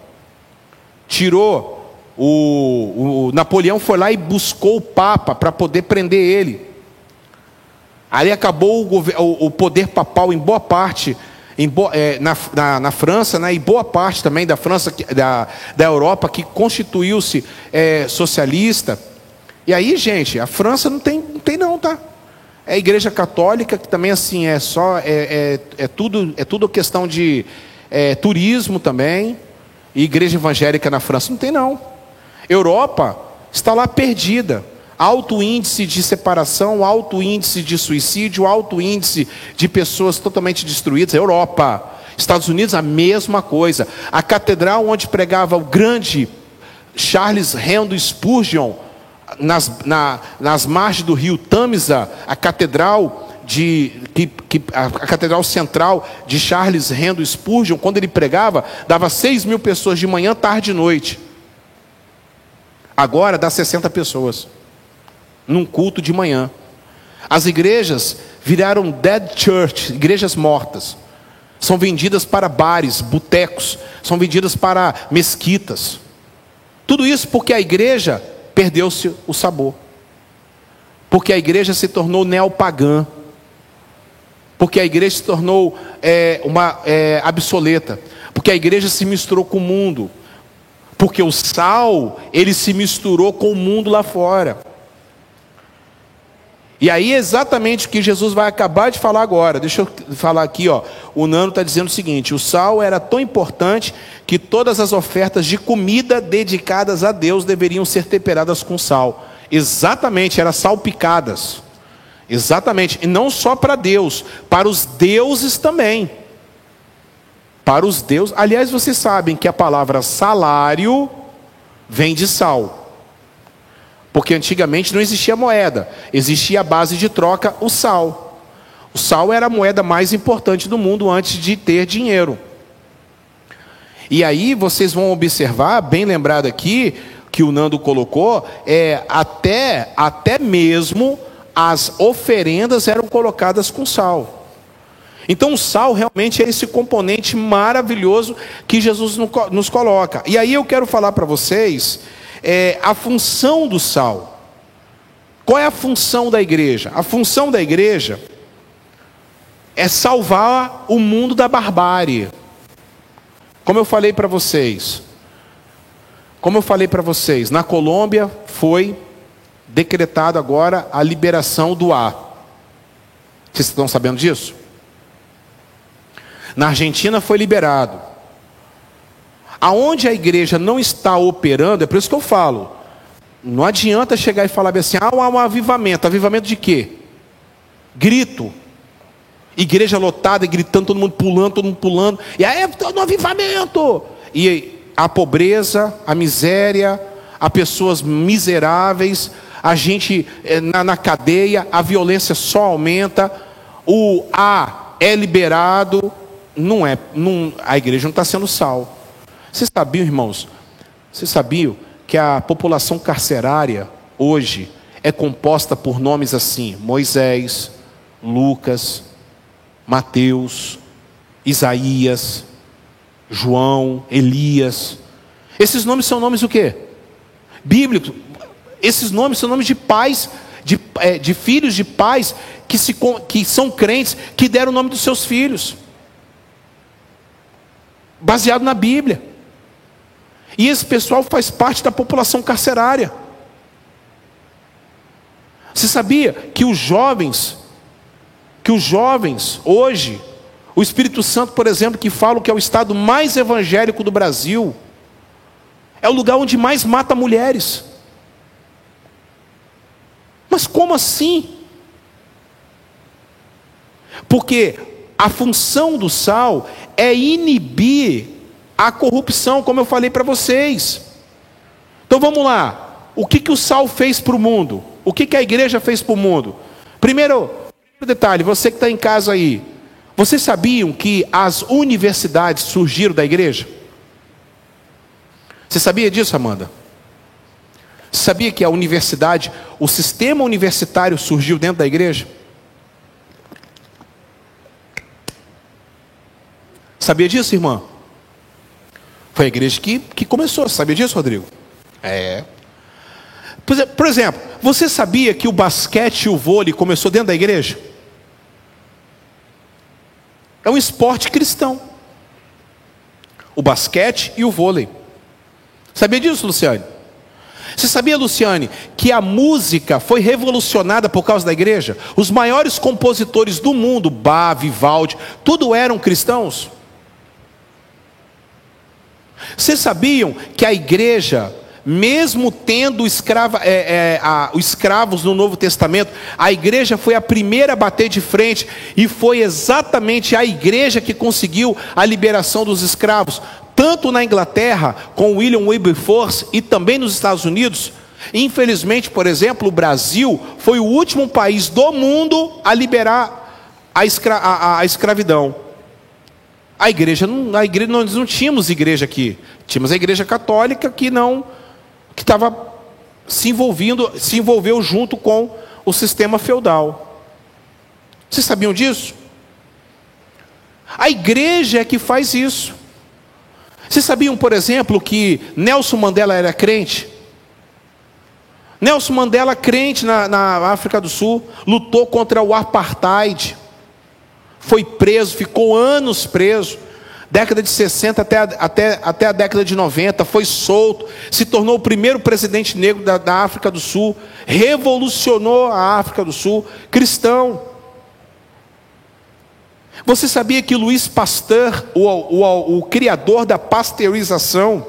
Tirou o, o Napoleão foi lá e buscou o Papa para poder prender ele. Ali acabou o, o, poder papal em boa parte em, é, na, na, na, França, né, e boa parte também da França, da, da Europa, que constituiu-se é, socialista. E aí, gente, a França não tem, não tem não, tá? É a igreja católica, que também assim é só, é, é, é tudo, é tudo questão de é, turismo também. E igreja evangélica na França não tem não. Europa está lá perdida. Alto índice de separação, alto índice de suicídio, alto índice de pessoas totalmente destruídas. Europa. Estados Unidos, a mesma coisa. A catedral onde pregava o grande Charles Rendo Spurgeon, nas, na, nas margens do rio Tamisa, a catedral de, que, que, a, catedral central de Charles Rendo Spurgeon, quando ele pregava, dava 6 mil pessoas de manhã, tarde e noite. Agora dá 60 pessoas, num culto de manhã. As igrejas viraram dead church, igrejas mortas. São vendidas para bares, botecos, são vendidas para mesquitas. Tudo isso porque a igreja perdeu-se o sabor. Porque a igreja se tornou neopagã. Porque a igreja se tornou é, uma é, obsoleta. Porque a igreja se misturou com o mundo. Porque o sal, ele se misturou com o mundo lá fora. E aí exatamente o que Jesus vai acabar de falar agora. Deixa eu falar aqui, ó. O Nano está dizendo o seguinte: o sal era tão importante que todas as ofertas de comida dedicadas a Deus deveriam ser temperadas com sal. Exatamente, eram salpicadas. Exatamente, e não só para Deus, para os deuses também. Para os deuses, aliás, vocês sabem que a palavra salário vem de sal. Porque antigamente não existia moeda, existia a base de troca, o sal. O sal era a moeda mais importante do mundo antes de ter dinheiro. E aí vocês vão observar, bem lembrado aqui, que o Nando colocou, é até, até mesmo as oferendas eram colocadas com sal. Então o sal realmente é esse componente maravilhoso que Jesus nos coloca. E aí eu quero falar para vocês é, a função do sal. Qual é a função da igreja? A função da igreja é salvar o mundo da barbárie. Como eu falei para vocês, como eu falei para vocês, na Colômbia foi decretado agora a liberação do ar. Vocês estão sabendo disso? Na Argentina foi liberado. Aonde a igreja não está operando, é por isso que eu falo. Não adianta chegar e falar assim, ah, há um avivamento. Avivamento de quê? Grito. Igreja lotada, gritando, todo mundo pulando, todo mundo pulando. E aí, no avivamento. E a pobreza, a miséria, a pessoas miseráveis, a gente eh, na, na cadeia, a violência só aumenta, o A é liberado, não é, não, a igreja não está sendo sal. Vocês sabiam, irmãos? Vocês sabiam que a população carcerária hoje é composta por nomes assim: Moisés, Lucas, Mateus, Isaías, João, Elias. Esses nomes são nomes o quê? Bíblicos. Esses nomes são nomes de pais, de, é, de filhos de pais que, se, que são crentes, que deram o nome dos seus filhos. Baseado na Bíblia. E esse pessoal faz parte da população carcerária. Você sabia que os jovens, que os jovens hoje, o Espírito Santo, por exemplo, que fala que é o estado mais evangélico do Brasil, é o lugar onde mais mata mulheres. Mas como assim? Porque a função do sal é inibir a corrupção, como eu falei para vocês. Então vamos lá. O que, que o sal fez para o mundo? O que, que a igreja fez para o mundo? Primeiro, primeiro detalhe, você que está em casa aí, vocês sabiam que as universidades surgiram da igreja? Você sabia disso, Amanda? Sabia que a universidade, o sistema universitário surgiu dentro da igreja? Sabia disso, irmã? Foi a igreja que, que começou. Sabia disso, Rodrigo? É. Por exemplo, você sabia que o basquete e o vôlei começou dentro da igreja? É um esporte cristão. O basquete e o vôlei. Sabia disso, Luciane? Você sabia, Luciane, que a música foi revolucionada por causa da igreja? Os maiores compositores do mundo, Bach, Vivaldi, tudo eram cristãos? Vocês sabiam que a igreja, mesmo tendo escrava, é, é, a, os escravos no Novo Testamento, a igreja foi a primeira a bater de frente, e foi exatamente a igreja que conseguiu a liberação dos escravos, tanto na Inglaterra, com William Wilberforce, e também nos Estados Unidos. Infelizmente, por exemplo, o Brasil foi o último país do mundo a liberar a, escra a, a escravidão. A igreja, não, a igreja, nós não tínhamos igreja aqui. Tínhamos a igreja católica que não, que estava se envolvendo, se envolveu junto com o sistema feudal. Vocês sabiam disso? A igreja é que faz isso. Vocês sabiam, por exemplo, que Nelson Mandela era crente? Nelson Mandela, crente na, na África do Sul, lutou contra o apartheid foi preso, ficou anos preso, década de 60 até a, até, até a década de 90, foi solto, se tornou o primeiro presidente negro da, da África do Sul, revolucionou a África do Sul, cristão. Você sabia que Luiz Pasteur, o, o, o criador da pasteurização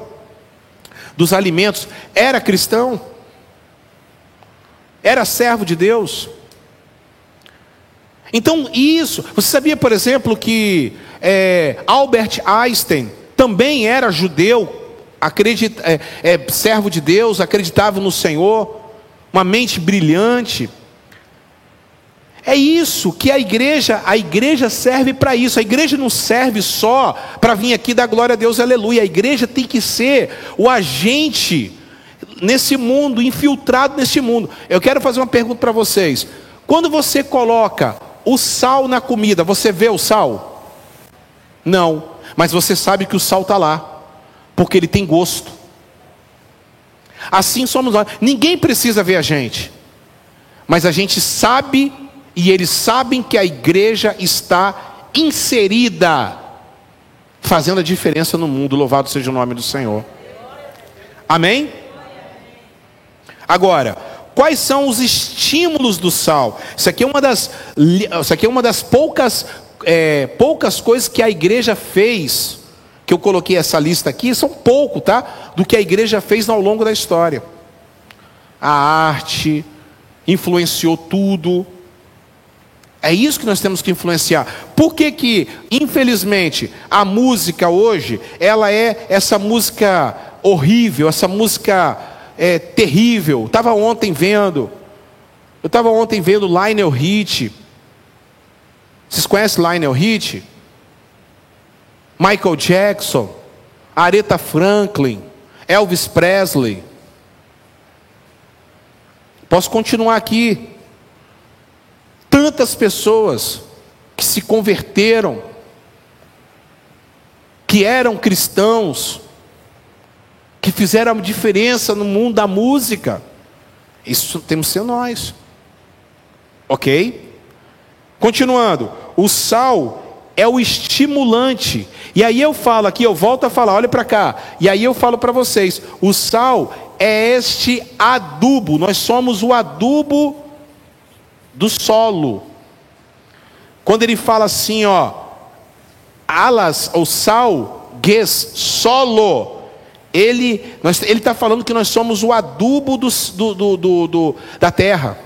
dos alimentos, era cristão? Era servo de Deus? Então, isso. Você sabia, por exemplo, que é, Albert Einstein também era judeu, acredita, é, é, servo de Deus, acreditava no Senhor, uma mente brilhante. É isso que a igreja, a igreja serve para isso. A igreja não serve só para vir aqui dar glória a Deus, aleluia. A igreja tem que ser o agente nesse mundo, infiltrado nesse mundo. Eu quero fazer uma pergunta para vocês. Quando você coloca o sal na comida, você vê o sal? Não, mas você sabe que o sal está lá, porque ele tem gosto. Assim somos nós. Ninguém precisa ver a gente, mas a gente sabe e eles sabem que a igreja está inserida, fazendo a diferença no mundo. Louvado seja o nome do Senhor. Amém? Agora, Quais são os estímulos do sal? Isso aqui é uma das, isso aqui é uma das poucas, é, poucas coisas que a igreja fez, que eu coloquei essa lista aqui, são pouco, tá? Do que a igreja fez ao longo da história. A arte influenciou tudo. É isso que nós temos que influenciar. Por que que, infelizmente, a música hoje, ela é essa música horrível, essa música é, terrível. Estava ontem vendo. Eu estava ontem vendo Lionel Hit. Vocês conhecem Lionel Hit? Michael Jackson, Aretha Franklin, Elvis Presley. Posso continuar aqui. Tantas pessoas que se converteram, que eram cristãos, que fizeram a diferença no mundo da música. Isso temos que ser nós. Ok? Continuando, o sal é o estimulante. E aí eu falo aqui, eu volto a falar, olha para cá. E aí eu falo para vocês: o sal é este adubo. Nós somos o adubo do solo. Quando ele fala assim, ó, alas ou sal, ges, solo, ele está falando que nós somos o adubo do, do, do, do, da terra.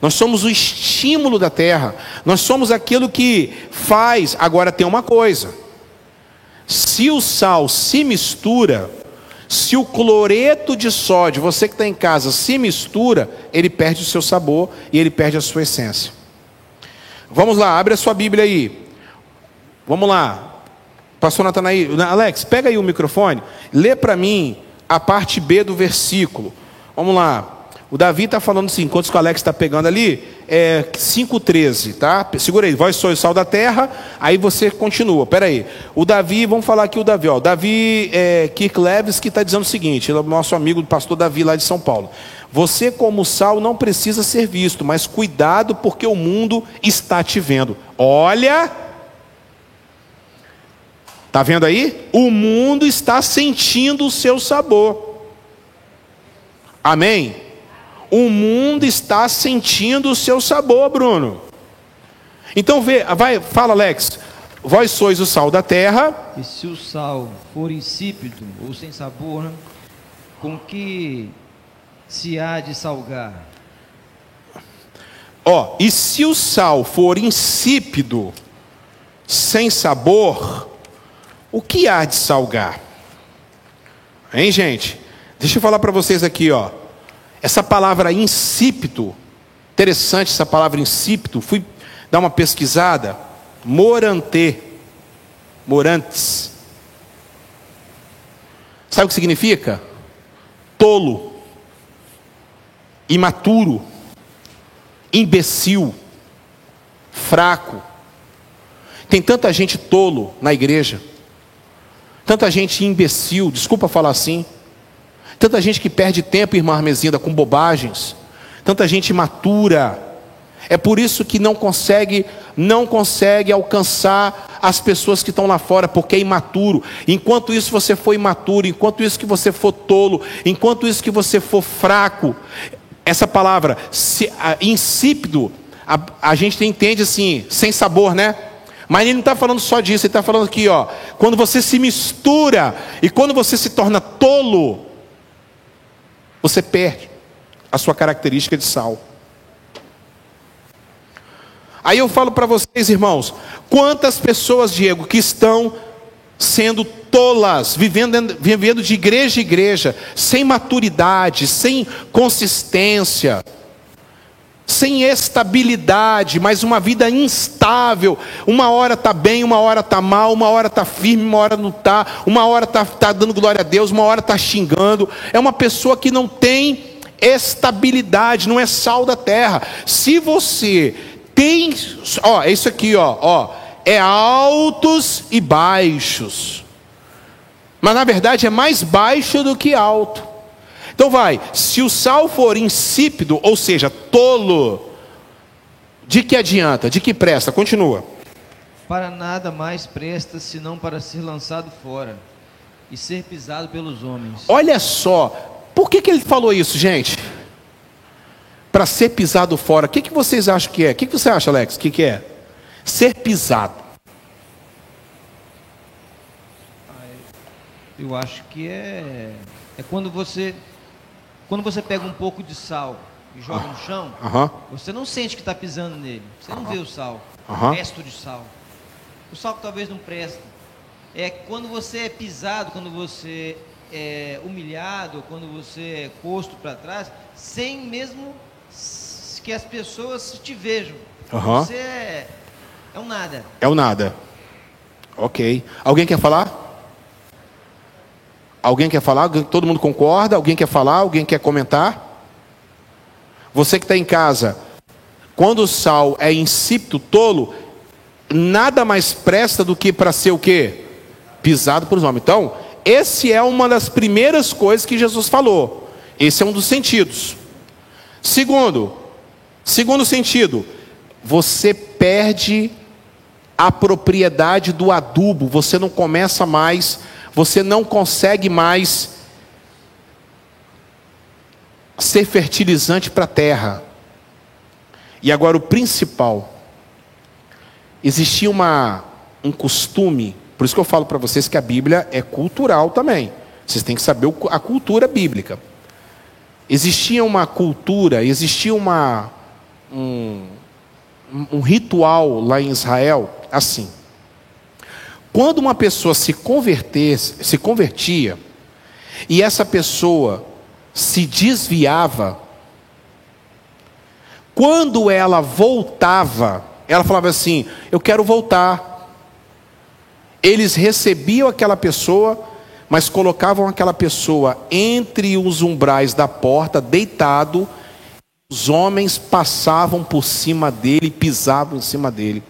Nós somos o estímulo da terra. Nós somos aquilo que faz. Agora tem uma coisa: se o sal se mistura, se o cloreto de sódio, você que está em casa, se mistura, ele perde o seu sabor e ele perde a sua essência. Vamos lá, abre a sua Bíblia aí. Vamos lá. Pastor Natanaí, Alex, pega aí o microfone, lê para mim a parte B do versículo. Vamos lá. O Davi está falando assim, enquanto o Alex está pegando ali, é 5,13, tá? Segura aí, vós sois sal da terra, aí você continua. Pera aí. O Davi, vamos falar aqui o Davi, ó. O Davi é, Kirk Leves que está dizendo o seguinte, ele é nosso amigo pastor Davi lá de São Paulo. Você, como sal, não precisa ser visto, mas cuidado, porque o mundo está te vendo. Olha. Está vendo aí? O mundo está sentindo o seu sabor. Amém? o mundo está sentindo o seu sabor, Bruno. Então vê, vai, fala Alex. Vós sois o sal da terra. E se o sal for insípido ou sem sabor, né? com que se há de salgar? Ó, e se o sal for insípido, sem sabor, o que há de salgar? Hein, gente? Deixa eu falar para vocês aqui, ó. Essa palavra insípido, interessante essa palavra insípido, fui dar uma pesquisada, morante, morantes. Sabe o que significa? Tolo, imaturo, imbecil, fraco. Tem tanta gente tolo na igreja, tanta gente imbecil, desculpa falar assim Tanta gente que perde tempo, irmã Armezinda, com bobagens. Tanta gente imatura. É por isso que não consegue, não consegue alcançar as pessoas que estão lá fora, porque é imaturo. Enquanto isso você for imaturo, enquanto isso que você for tolo, enquanto isso que você for fraco, essa palavra se, a, insípido, a, a gente entende assim, sem sabor, né? Mas ele não está falando só disso, ele está falando aqui, ó, quando você se mistura e quando você se torna tolo, você perde a sua característica de sal. Aí eu falo para vocês, irmãos, quantas pessoas, Diego, que estão sendo tolas, vivendo, vivendo de igreja em igreja, sem maturidade, sem consistência, sem estabilidade, mas uma vida instável. Uma hora está bem, uma hora está mal, uma hora está firme, uma hora não está, uma hora está tá dando glória a Deus, uma hora está xingando. É uma pessoa que não tem estabilidade, não é sal da terra. Se você tem, ó, é isso aqui, ó, ó, é altos e baixos. Mas na verdade é mais baixo do que alto. Então vai, se o sal for insípido, ou seja, tolo, de que adianta? De que presta? Continua. Para nada mais presta senão para ser lançado fora e ser pisado pelos homens. Olha só, por que, que ele falou isso, gente? Para ser pisado fora, o que, que vocês acham que é? O que, que você acha, Alex? O que, que é? Ser pisado. Eu acho que é, é quando você quando você pega um pouco de sal e joga no chão, você não sente que está pisando nele. Você não vê o sal, o resto de sal. O sal que talvez não presta. É quando você é pisado, quando você é humilhado, quando você é posto para trás, sem mesmo que as pessoas te vejam. Você é, é um nada. É um nada. Ok. Alguém quer falar? Alguém quer falar? Todo mundo concorda? Alguém quer falar? Alguém quer comentar? Você que está em casa, quando o sal é insípido, tolo, nada mais presta do que para ser o quê? Pisado por homens. Então, esse é uma das primeiras coisas que Jesus falou. Esse é um dos sentidos. Segundo, segundo sentido, você perde a propriedade do adubo, você não começa mais você não consegue mais ser fertilizante para a terra. E agora o principal. Existia uma, um costume, por isso que eu falo para vocês que a Bíblia é cultural também. Vocês têm que saber a cultura bíblica. Existia uma cultura, existia uma, um, um ritual lá em Israel assim. Quando uma pessoa se convertesse, se convertia, e essa pessoa se desviava, quando ela voltava, ela falava assim: Eu quero voltar. Eles recebiam aquela pessoa, mas colocavam aquela pessoa entre os umbrais da porta, deitado. Os homens passavam por cima dele, pisavam em cima dele,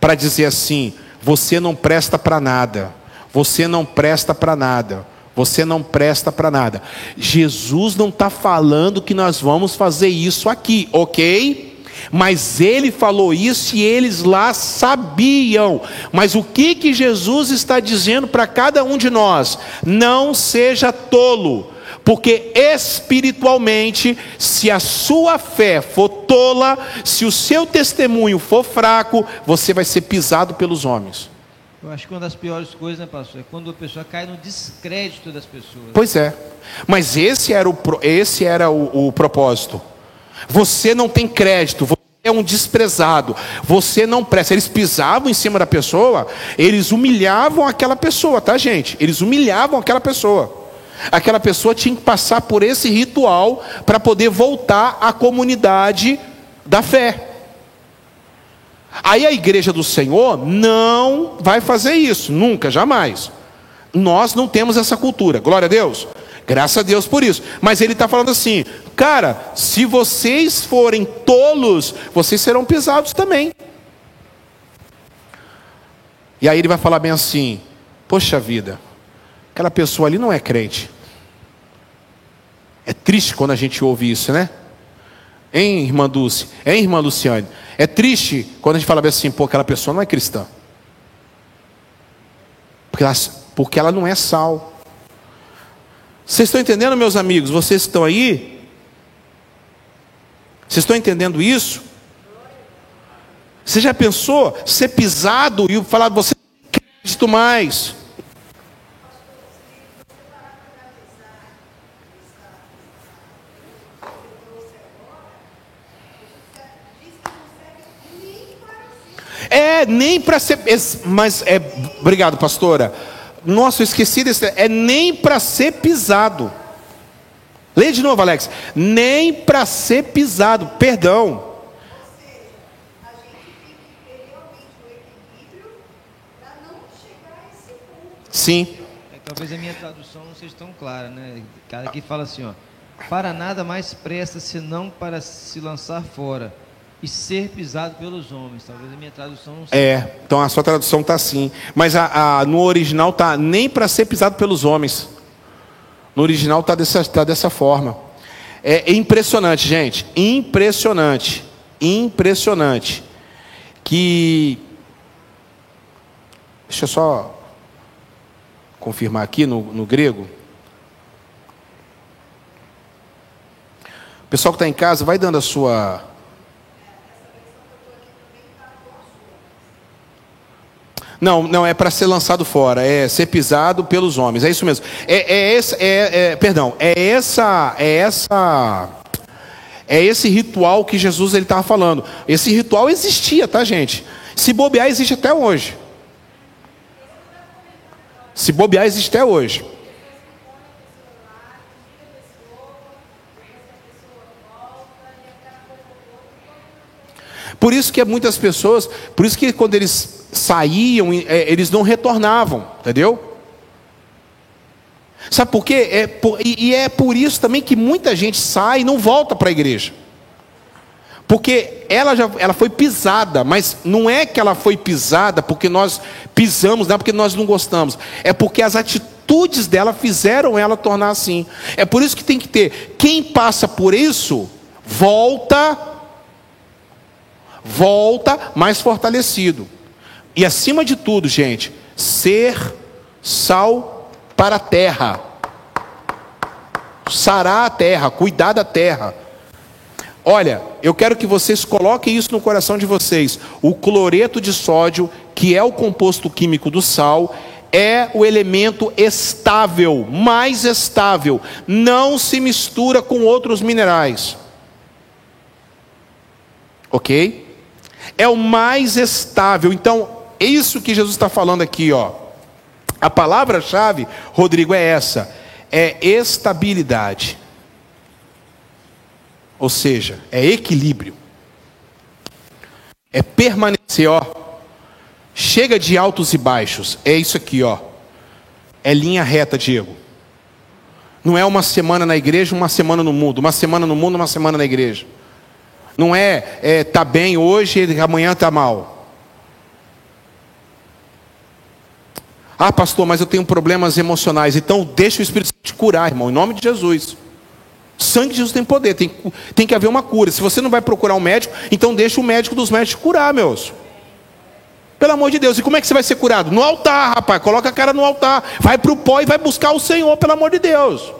para dizer assim: Você não presta para nada, você não presta para nada. Você não presta para nada. Jesus não está falando que nós vamos fazer isso aqui, ok? Mas ele falou isso e eles lá sabiam. Mas o que que Jesus está dizendo para cada um de nós? Não seja tolo, porque espiritualmente, se a sua fé for tola, se o seu testemunho for fraco, você vai ser pisado pelos homens. Eu acho que uma das piores coisas, né, pastor, é quando a pessoa cai no descrédito das pessoas. Pois é. Mas esse era o, esse era o, o propósito. Você não tem crédito, você é um desprezado, você não presta. Eles pisavam em cima da pessoa, eles humilhavam aquela pessoa, tá, gente? Eles humilhavam aquela pessoa. Aquela pessoa tinha que passar por esse ritual para poder voltar à comunidade da fé. Aí a igreja do Senhor não vai fazer isso, nunca, jamais. Nós não temos essa cultura, glória a Deus. Graças a Deus por isso. Mas ele está falando assim, cara, se vocês forem tolos, vocês serão pisados também. E aí ele vai falar bem assim: Poxa vida, aquela pessoa ali não é crente. É triste quando a gente ouve isso, né? Hein, irmã Dulce? Hein, irmã Luciane? É triste quando a gente fala assim, pô, aquela pessoa não é cristã. Porque ela, porque ela não é sal. Vocês estão entendendo, meus amigos? Vocês estão aí? Vocês estão entendendo isso? Você já pensou ser pisado e falar, você não acredito mais? É nem para ser, mas é, obrigado, pastora. Nossa, eu esqueci desse, é nem para ser pisado. Leia de novo, Alex. Nem para ser pisado, perdão. Sim. É, talvez a minha tradução não seja tão clara, né? Cara que fala assim, ó. Para nada mais presta senão para se lançar fora e ser pisado pelos homens. Talvez a minha tradução não seja. É, então a sua tradução está assim. Mas a, a, no original está nem para ser pisado pelos homens. No original está dessa, tá dessa forma. É impressionante, gente. Impressionante. Impressionante. Que. Deixa eu só confirmar aqui no, no grego. O pessoal que está em casa, vai dando a sua Não, não é para ser lançado fora, é ser pisado pelos homens. É isso mesmo. É, é esse, é, é, perdão, é essa, é essa, é esse ritual que Jesus ele estava falando. Esse ritual existia, tá, gente? Se bobear existe até hoje. Se bobear existe até hoje. Por isso que muitas pessoas, por isso que quando eles saíam, é, eles não retornavam, entendeu? Sabe por quê? É por, e, é por isso também que muita gente sai e não volta para a igreja. Porque ela já ela foi pisada, mas não é que ela foi pisada porque nós pisamos, não é porque nós não gostamos. É porque as atitudes dela fizeram ela tornar assim. É por isso que tem que ter. Quem passa por isso, volta, volta mais fortalecido. E acima de tudo, gente, ser sal para a terra. Sarar a terra, cuidar da terra. Olha, eu quero que vocês coloquem isso no coração de vocês. O cloreto de sódio, que é o composto químico do sal, é o elemento estável, mais estável, não se mistura com outros minerais. Ok? É o mais estável. Então, é isso que Jesus está falando aqui, ó. A palavra-chave, Rodrigo, é essa: é estabilidade. Ou seja, é equilíbrio. É permanecer, ó. Chega de altos e baixos. É isso aqui, ó. É linha reta, Diego. Não é uma semana na igreja, uma semana no mundo, uma semana no mundo, uma semana na igreja. Não é, é tá bem hoje e amanhã tá mal. Ah, pastor, mas eu tenho problemas emocionais. Então deixa o Espírito Santo te curar, irmão, em nome de Jesus. O sangue de Jesus tem poder, tem, tem que haver uma cura. Se você não vai procurar um médico, então deixa o médico dos médicos curar, meus. Pelo amor de Deus, e como é que você vai ser curado? No altar, rapaz, coloca a cara no altar, vai para o pó e vai buscar o Senhor, pelo amor de Deus.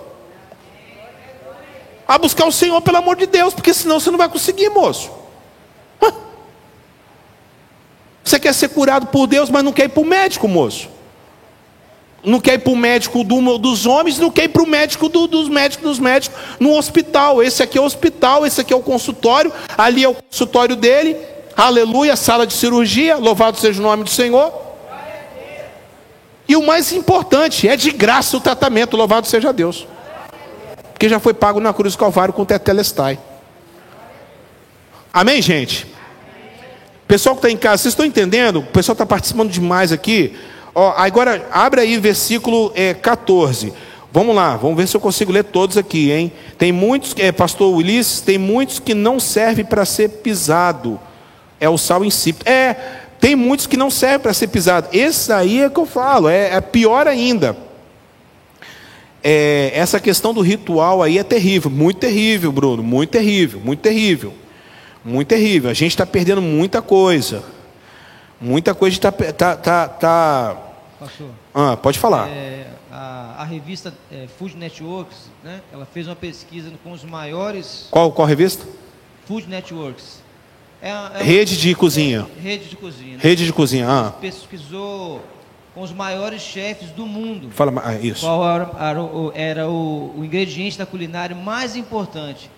A buscar o Senhor, pelo amor de Deus, porque senão você não vai conseguir, moço. Você quer ser curado por Deus, mas não quer ir para o médico, moço não quer ir para o médico do, dos homens, não quer ir para o médico do, dos médicos dos médicos no hospital. Esse aqui é o hospital, esse aqui é o consultório, ali é o consultório dele. Aleluia, sala de cirurgia, louvado seja o nome do Senhor. E o mais importante, é de graça o tratamento, louvado seja Deus. Porque já foi pago na cruz do Calvário com tetelestai. Amém, gente? Pessoal que está em casa, vocês estão entendendo? O pessoal está participando demais aqui. Ó, agora, abre aí versículo é, 14. Vamos lá, vamos ver se eu consigo ler todos aqui, hein? Tem muitos, é, pastor Ulisses, tem muitos que não servem para ser pisado. É o sal insípido. É, tem muitos que não servem para ser pisado. Esse aí é que eu falo, é, é pior ainda. É, essa questão do ritual aí é terrível, muito terrível, Bruno, muito terrível, muito terrível, muito terrível. A gente está perdendo muita coisa, muita coisa está tá, tá, tá, Pastor. Ah, pode falar. É, a, a, revista é, Food Networks, né? Ela fez uma pesquisa com os maiores. Qual, qual revista? Food Networks. É, é rede de cozinha. É, rede de cozinha. Né? Rede de cozinha. Ah. Pesquisou com os maiores chefes do mundo. Fala ah, isso. Qual era, era, o, era o, o, ingrediente da culinária mais importante?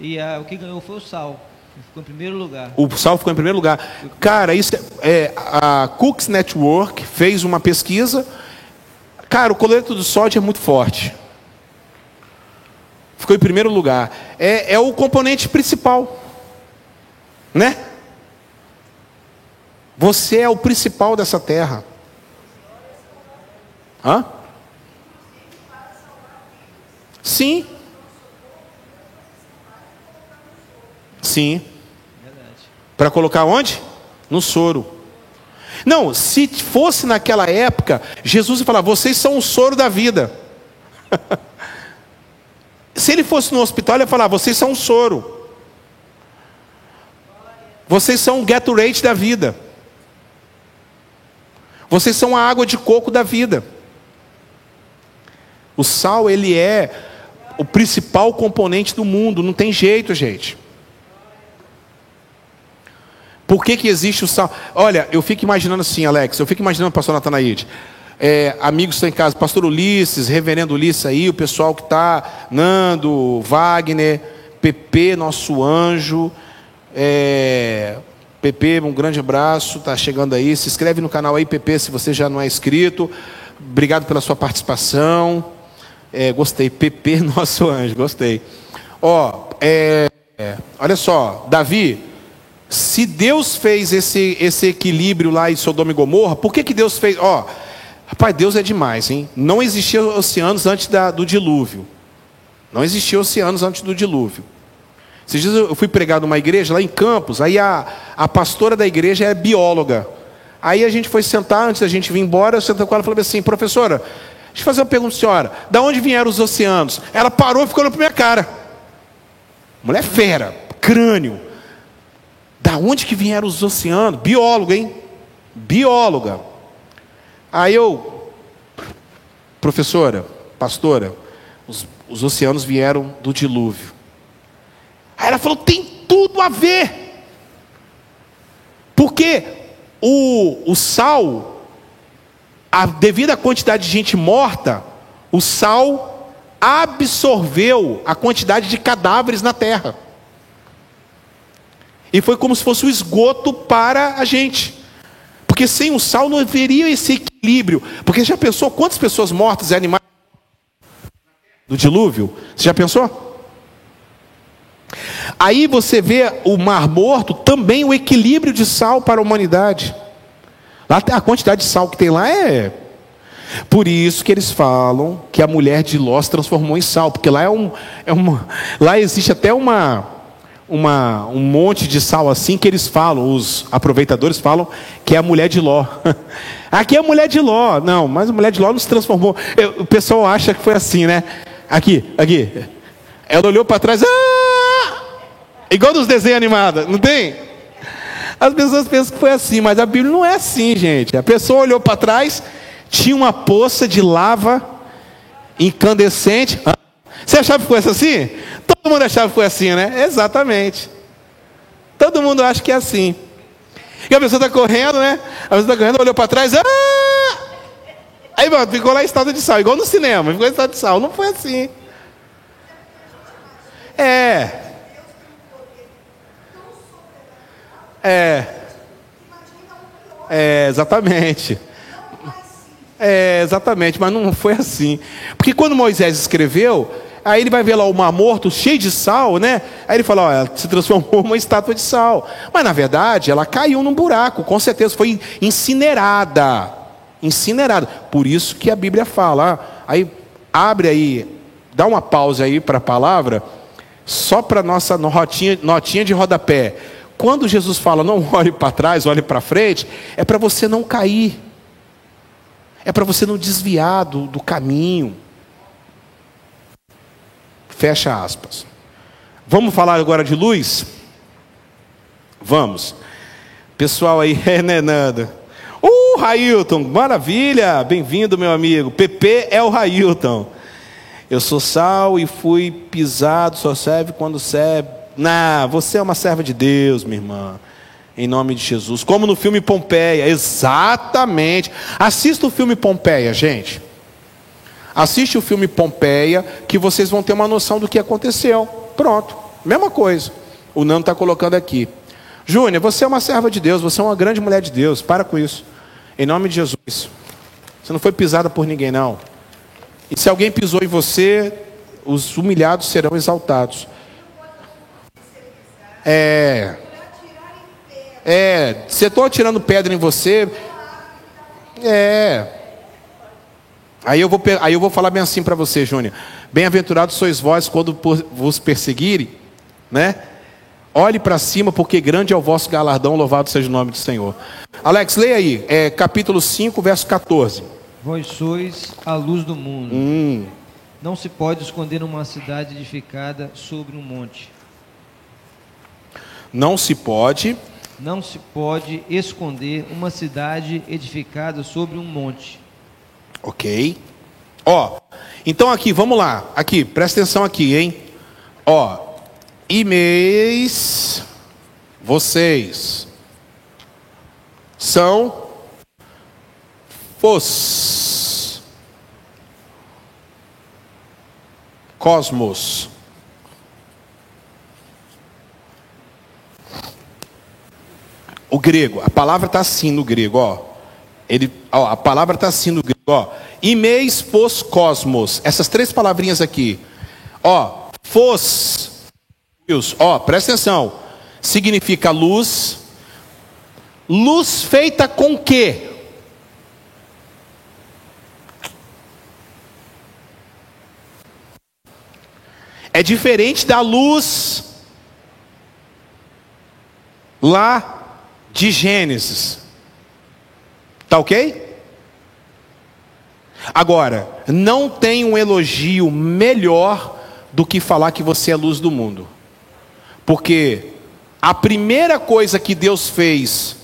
E a, o que ganhou foi o sal. Ficou em primeiro lugar. O sal ficou em primeiro lugar. Cara, isso é, é, a Cooks Network fez uma pesquisa. Cara, o cloreto do sódio é muito forte. Ficou em primeiro lugar. É, é o componente principal. Né? Você é o principal dessa terra. Hã? Sim. Sim. Para colocar onde? No soro. Não, se fosse naquela época, Jesus ia falar: vocês são o soro da vida. se ele fosse no hospital, ele ia falar: vocês são o soro. Vocês são o Gatorade da vida. Vocês são a água de coco da vida. O sal, ele é o principal componente do mundo, não tem jeito, gente. Por que, que existe o sal? Olha, eu fico imaginando assim, Alex, eu fico imaginando pastor Natanaide. É, amigos estão em casa, pastor Ulisses, reverendo Ulisses aí, o pessoal que está, Nando, Wagner, PP, nosso anjo. É, PP, um grande abraço, está chegando aí. Se inscreve no canal aí, PP, se você já não é inscrito. Obrigado pela sua participação. É, gostei, PP, nosso anjo, gostei. Ó, é, olha só, Davi, se Deus fez esse, esse equilíbrio lá em Sodoma e Gomorra, por que, que Deus fez? Ó, rapaz, Deus é demais, hein? Não existia oceanos antes da, do dilúvio. Não existia oceanos antes do dilúvio. Esses dias eu fui pregar numa igreja lá em Campos, aí a, a pastora da igreja é bióloga. Aí a gente foi sentar, antes da gente vir embora, eu sentei com ela e falei assim, professora, deixa eu fazer uma pergunta, senhora, da onde vieram os oceanos? Ela parou e ficou olhando para minha cara. Mulher fera, crânio. Da onde que vieram os oceanos? Biólogo, hein? Bióloga. Aí eu, professora, pastora, os, os oceanos vieram do dilúvio. Aí ela falou: tem tudo a ver. Porque o, o sal, a devida quantidade de gente morta, o sal absorveu a quantidade de cadáveres na terra. E foi como se fosse o esgoto para a gente. Porque sem o sal não haveria esse equilíbrio. Porque já pensou quantas pessoas mortas e animais do dilúvio? Você já pensou? Aí você vê o Mar Morto também o equilíbrio de sal para a humanidade. Lá a quantidade de sal que tem lá é. Por isso que eles falam que a mulher de Ló se transformou em sal, porque lá é um, é uma, lá existe até uma, uma, um monte de sal assim que eles falam, os aproveitadores falam que é a mulher de Ló. Aqui é a mulher de Ló, não, mas a mulher de Ló não se transformou. Eu, o pessoal acha que foi assim, né? Aqui, aqui. Ela olhou para trás, ah! igual dos desenhos animados, não tem? As pessoas pensam que foi assim, mas a Bíblia não é assim, gente. A pessoa olhou para trás, tinha uma poça de lava incandescente. Você achava que foi assim? Todo mundo achava que foi assim, né? Exatamente. Todo mundo acha que é assim. E a pessoa está correndo, né? A pessoa está correndo, olhou para trás, ah! Aí, mano, ficou lá em estado de sal, igual no cinema, ficou em estado de sal. Não foi assim. É. É. É, exatamente. É, exatamente, mas não foi assim. Porque quando Moisés escreveu, aí ele vai ver lá o mar morto cheio de sal, né? Aí ele fala, ó, ela se transformou uma estátua de sal. Mas na verdade, ela caiu num buraco, com certeza foi incinerada. Incinerada. Por isso que a Bíblia fala. Aí abre aí, dá uma pausa aí para a palavra só para nossa notinha, notinha de rodapé. Quando Jesus fala, não olhe para trás, olhe para frente, é para você não cair, é para você não desviar do, do caminho. Fecha aspas. Vamos falar agora de luz? Vamos. Pessoal aí, é, né, Nanda? Uh, Railton, maravilha! Bem-vindo, meu amigo. PP é o Railton. Eu sou sal e fui pisado, só serve quando serve. Não, você é uma serva de Deus, minha irmã. Em nome de Jesus. Como no filme Pompeia. Exatamente. Assista o filme Pompeia, gente. Assiste o filme Pompeia, que vocês vão ter uma noção do que aconteceu. Pronto. Mesma coisa. O Nando está colocando aqui. Júnior, você é uma serva de Deus, você é uma grande mulher de Deus. Para com isso. Em nome de Jesus. Você não foi pisada por ninguém, não. E se alguém pisou em você, os humilhados serão exaltados. É. É. Se estou atirando pedra em você. É. Aí eu vou, aí eu vou falar bem assim para você, Júnior. Bem-aventurados sois vós quando vos perseguirem, né? Olhe para cima, porque grande é o vosso galardão, louvado seja o nome do Senhor. Alex, leia aí, é, capítulo 5, verso 14. Vós sois a luz do mundo. Hum. Não se pode esconder uma cidade edificada sobre um monte. Não se pode. Não se pode esconder uma cidade edificada sobre um monte. Ok. Ó, então aqui, vamos lá. Aqui, presta atenção aqui, hein? Ó, e-mails, vocês são os cosmos. O grego, a palavra está assim no grego, ó. Ele, ó, a palavra está assim no grego, ó. Imeis pos cosmos. Essas três palavrinhas aqui. Ó, fos. Ó, presta atenção. Significa luz. Luz feita com quê? é diferente da luz lá de Gênesis. Tá ok? Agora, não tem um elogio melhor do que falar que você é luz do mundo. Porque a primeira coisa que Deus fez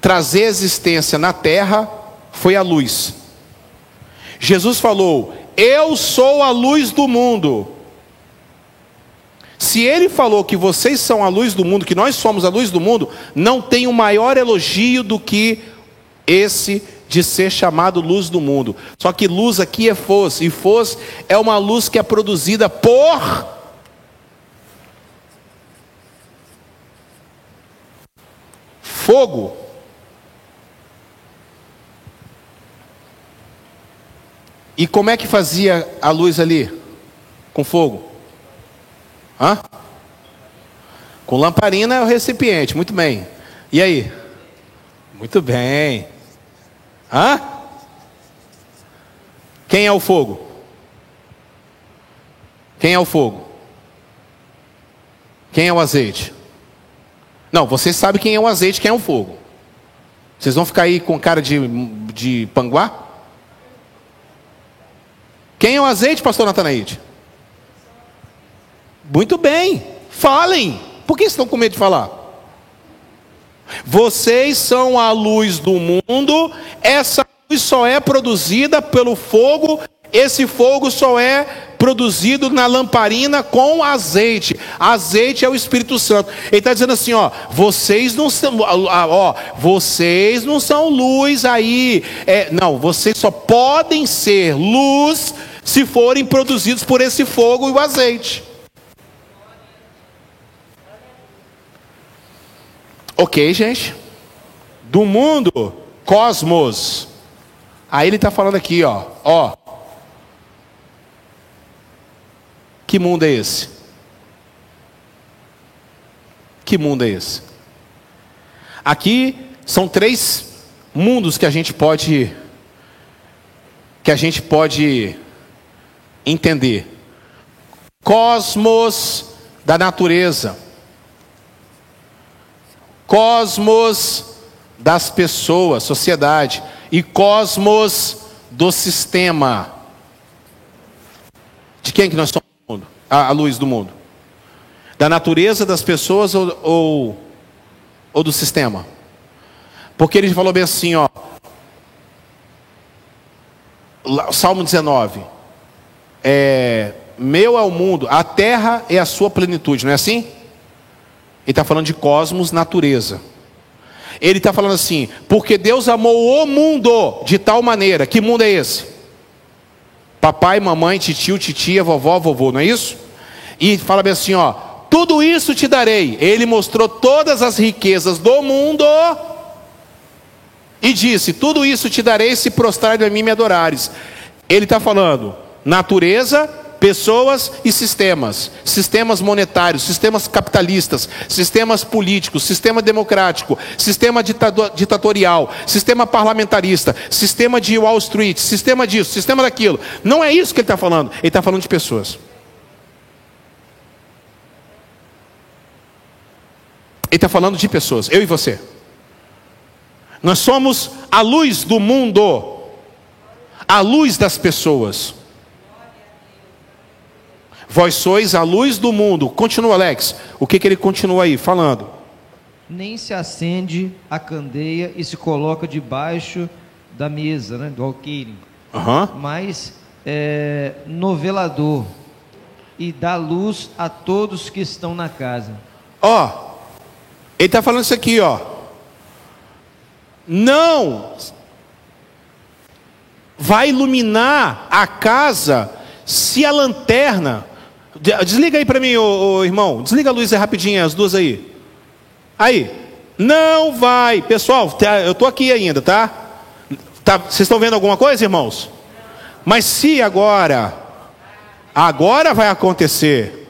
trazer existência na terra foi a luz. Jesus falou: Eu sou a luz do mundo. Se ele falou que vocês são a luz do mundo, que nós somos a luz do mundo, não tem um maior elogio do que esse de ser chamado luz do mundo. Só que luz aqui é foz, e foz é uma luz que é produzida por fogo. E como é que fazia a luz ali? Com fogo? Hã? Com lamparina é o recipiente, muito bem. E aí? Muito bem. Hã? Quem é o fogo? Quem é o fogo? Quem é o azeite? Não, vocês sabem quem é o azeite, quem é o fogo. Vocês vão ficar aí com cara de, de panguá? Quem é o azeite, pastor Natanaide? Muito bem, falem. Por que estão com medo de falar? Vocês são a luz do mundo, essa luz só é produzida pelo fogo, esse fogo só é produzido na lamparina com azeite. Azeite é o Espírito Santo. Ele está dizendo assim: ó, vocês não são, ó, vocês não são luz aí. É, não, vocês só podem ser luz se forem produzidos por esse fogo e o azeite. Ok, gente? Do mundo, cosmos. Aí ele está falando aqui, ó, ó. Que mundo é esse? Que mundo é esse? Aqui são três mundos que a gente pode que a gente pode entender. Cosmos da natureza cosmos das pessoas, sociedade, e cosmos do sistema. De quem que nós somos mundo? A, a luz do mundo? Da natureza das pessoas ou, ou, ou do sistema? Porque ele falou bem assim, ó. Salmo 19. É, meu é o mundo, a terra é a sua plenitude, não é assim? Ele está falando de cosmos, natureza. Ele está falando assim, porque Deus amou o mundo de tal maneira. Que mundo é esse? Papai, mamãe, titio, titia, vovó, vovô, não é isso? E fala bem assim, ó, tudo isso te darei. Ele mostrou todas as riquezas do mundo e disse: Tudo isso te darei se prostrar a mim me adorares. Ele está falando natureza, pessoas e sistemas, sistemas monetários, sistemas capitalistas, sistemas políticos, sistema democrático, sistema ditatorial, sistema parlamentarista, sistema de Wall Street, sistema disso, sistema daquilo. Não é isso que ele está falando, ele está falando de pessoas. Ele está falando de pessoas, eu e você. Nós somos a luz do mundo, a luz das pessoas. Vós sois a luz do mundo. Continua, Alex. O que, que ele continua aí falando? Nem se acende a candeia e se coloca debaixo da mesa, né, do alqueire. Uhum. Mas é, no velador e dá luz a todos que estão na casa. Ó, ele está falando isso aqui, ó. Não vai iluminar a casa se a lanterna Desliga aí para mim, ô, ô, irmão. Desliga a luz aí rapidinho, as duas aí. Aí. Não vai. Pessoal, tá, eu estou aqui ainda, tá? tá? Vocês estão vendo alguma coisa, irmãos? Mas se agora, agora vai acontecer.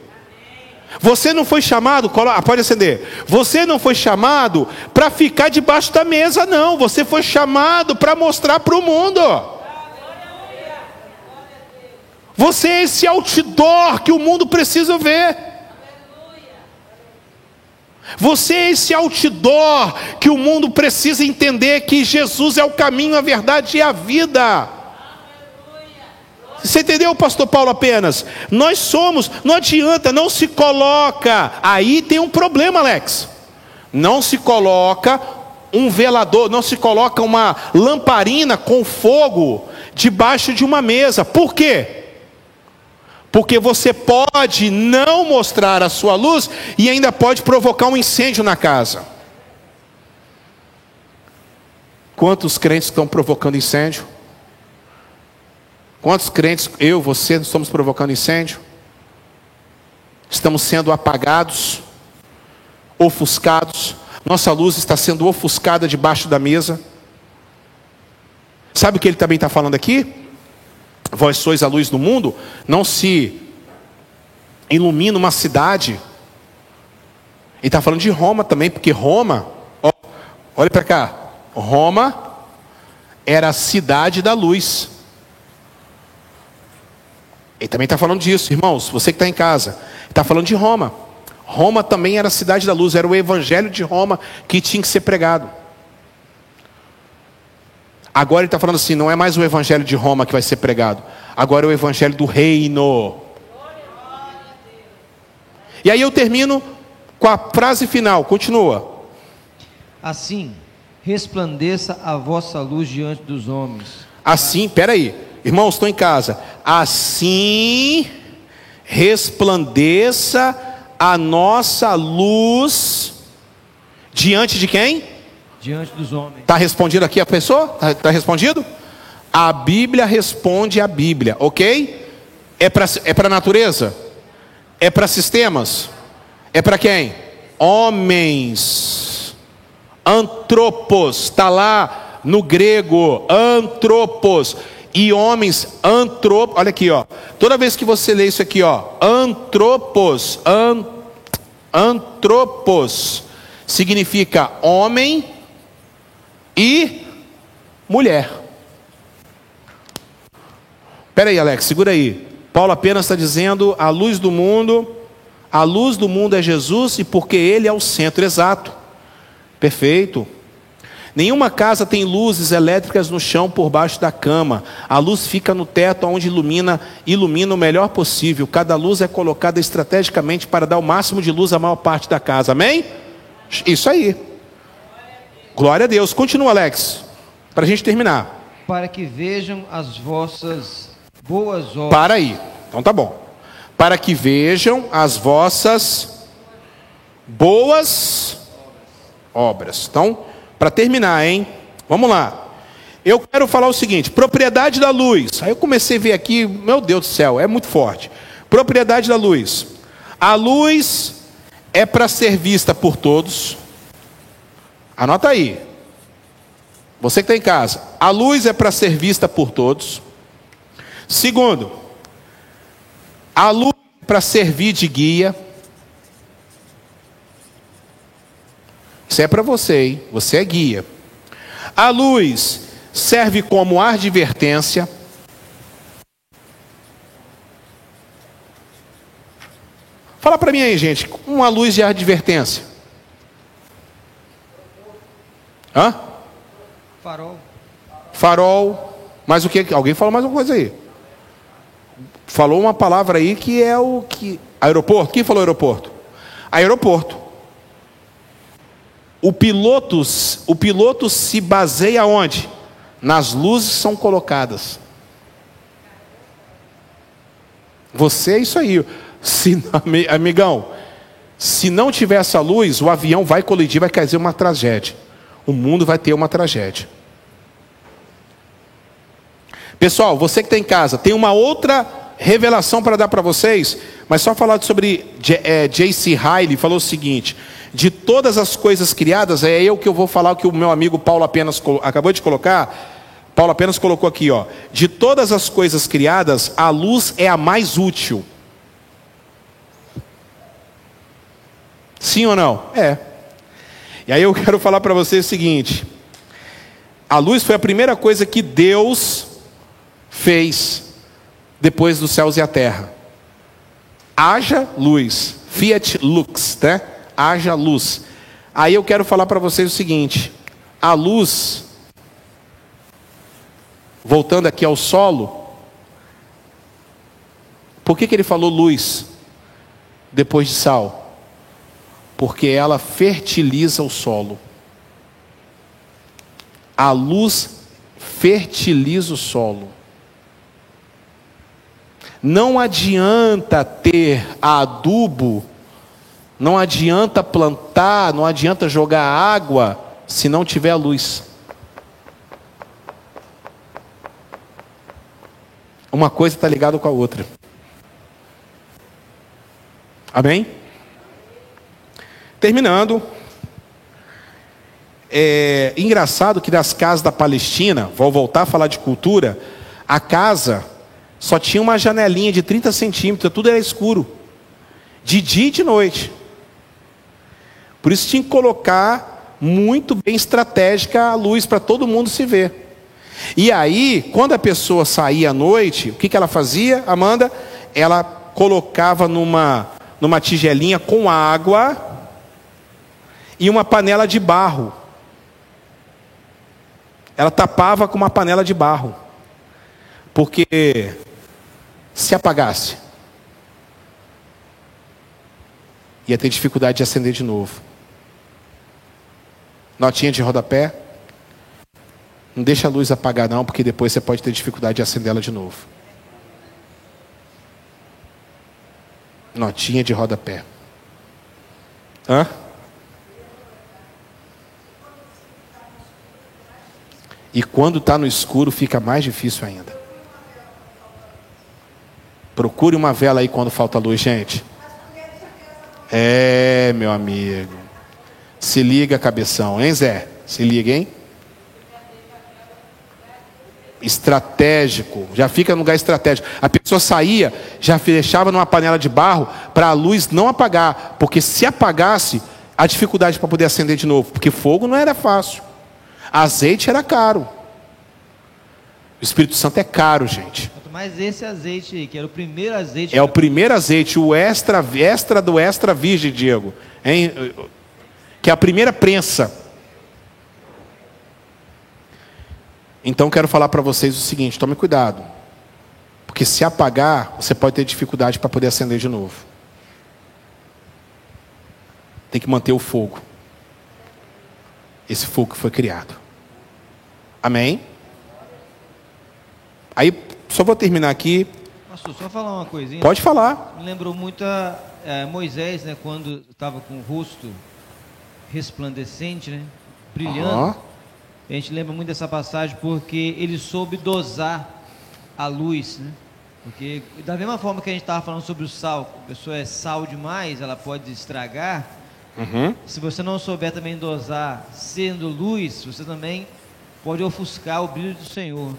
Você não foi chamado, pode acender. Você não foi chamado para ficar debaixo da mesa, não. Você foi chamado para mostrar para o mundo. Você é esse outdoor que o mundo precisa ver. Você é esse outdoor que o mundo precisa entender que Jesus é o caminho, a verdade e a vida. Você entendeu, pastor Paulo, apenas? Nós somos, não adianta, não se coloca. Aí tem um problema, Alex. Não se coloca um velador, não se coloca uma lamparina com fogo debaixo de uma mesa. Por quê? Porque você pode não mostrar a sua luz e ainda pode provocar um incêndio na casa. Quantos crentes estão provocando incêndio? Quantos crentes, eu, você, estamos provocando incêndio? Estamos sendo apagados, ofuscados. Nossa luz está sendo ofuscada debaixo da mesa. Sabe o que ele também está falando aqui? Vós sois a luz do mundo. Não se ilumina uma cidade. Ele está falando de Roma também, porque Roma, ó, olha para cá, Roma era a cidade da luz. Ele também está falando disso, irmãos, você que está em casa, está falando de Roma. Roma também era a cidade da luz, era o evangelho de Roma que tinha que ser pregado. Agora ele está falando assim: não é mais o evangelho de Roma que vai ser pregado, agora é o evangelho do reino. E aí eu termino com a frase final, continua. Assim, resplandeça a vossa luz diante dos homens. Assim, peraí, irmãos, estou em casa. Assim resplandeça a nossa luz diante de quem? Diante dos homens. Está respondido aqui a pessoa? Está tá respondido? A Bíblia responde a Bíblia, ok? É para é a natureza? É para sistemas? É para quem? Homens. Antropos. Está lá no grego. Antropos. E homens antropos. Olha aqui, ó. Toda vez que você lê isso aqui, ó. Antropos. An, antropos. Significa homem e mulher. Espera aí, Alex, segura aí. Paulo apenas está dizendo: a luz do mundo, a luz do mundo é Jesus e porque Ele é o centro exato. Perfeito. Nenhuma casa tem luzes elétricas no chão por baixo da cama. A luz fica no teto onde ilumina, ilumina o melhor possível. Cada luz é colocada estrategicamente para dar o máximo de luz à maior parte da casa. Amém? Isso aí. Glória a Deus. Continua, Alex, para a gente terminar. Para que vejam as vossas Boas obras. Para aí. Então tá bom. Para que vejam as vossas boas obras. Então, para terminar, hein? Vamos lá. Eu quero falar o seguinte: propriedade da luz. Aí eu comecei a ver aqui, meu Deus do céu, é muito forte. Propriedade da luz. A luz é para ser vista por todos. Anota aí. Você que está em casa. A luz é para ser vista por todos. Segundo, a luz para servir de guia. Isso é para você, hein? Você é guia. A luz serve como advertência. Fala para mim aí, gente, uma luz de advertência. Hã? Farol. Farol. Mais o que? Alguém fala mais uma coisa aí falou uma palavra aí que é o que. Aeroporto? Quem falou aeroporto? Aeroporto. O piloto, o piloto se baseia onde? Nas luzes que são colocadas. Você é isso aí. Se, amigão, se não tiver essa luz, o avião vai colidir, vai cair uma tragédia. O mundo vai ter uma tragédia. Pessoal, você que está em casa, tem uma outra revelação para dar para vocês, mas só falar sobre J.C. É, Riley, falou o seguinte: de todas as coisas criadas, é eu que eu vou falar o que o meu amigo Paulo apenas acabou de colocar. Paulo apenas colocou aqui, ó. De todas as coisas criadas, a luz é a mais útil. Sim ou não? É. E aí eu quero falar para vocês o seguinte: a luz foi a primeira coisa que Deus fez depois dos céus e a terra. Haja luz, fiat lux, né? Haja luz. Aí eu quero falar para vocês o seguinte: a luz, voltando aqui ao solo, por que, que ele falou luz depois de sal? Porque ela fertiliza o solo. A luz fertiliza o solo. Não adianta ter adubo, não adianta plantar, não adianta jogar água se não tiver luz. Uma coisa está ligada com a outra. Amém? Terminando. É engraçado que nas casas da Palestina, vou voltar a falar de cultura, a casa só tinha uma janelinha de 30 centímetros, tudo era escuro. De dia e de noite. Por isso tinha que colocar muito bem estratégica a luz para todo mundo se ver. E aí, quando a pessoa saía à noite, o que, que ela fazia, Amanda? Ela colocava numa, numa tigelinha com água e uma panela de barro. Ela tapava com uma panela de barro. Porque se apagasse, ia ter dificuldade de acender de novo. Notinha de rodapé. Não deixa a luz apagar, não, porque depois você pode ter dificuldade de acendê-la de novo. Notinha de rodapé. Hã? E quando está no escuro, fica mais difícil ainda. Procure uma vela aí quando falta luz, gente. É, meu amigo. Se liga, cabeção, hein, Zé? Se liga, hein? Estratégico, já fica no lugar estratégico. A pessoa saía, já deixava numa panela de barro para a luz não apagar, porque se apagasse, a dificuldade para poder acender de novo, porque fogo não era fácil. Azeite era caro. O Espírito Santo é caro, gente. Mas esse azeite aí, que era o primeiro azeite. É o primeiro azeite, o extra, extra do extra virgem, Diego. Hein? Que é a primeira prensa. Então quero falar para vocês o seguinte: tome cuidado. Porque se apagar, você pode ter dificuldade para poder acender de novo. Tem que manter o fogo. Esse fogo que foi criado. Amém? Aí, só vou terminar aqui. Pastor, só falar uma coisinha. Pode falar. Me lembrou muito a, é, Moisés, né, quando estava com o rosto resplandecente, né, brilhando. Uhum. A gente lembra muito dessa passagem porque ele soube dosar a luz, né? Porque da mesma forma que a gente estava falando sobre o sal, a pessoa é sal demais, ela pode estragar. Uhum. Se você não souber também dosar, sendo luz, você também pode ofuscar o brilho do Senhor.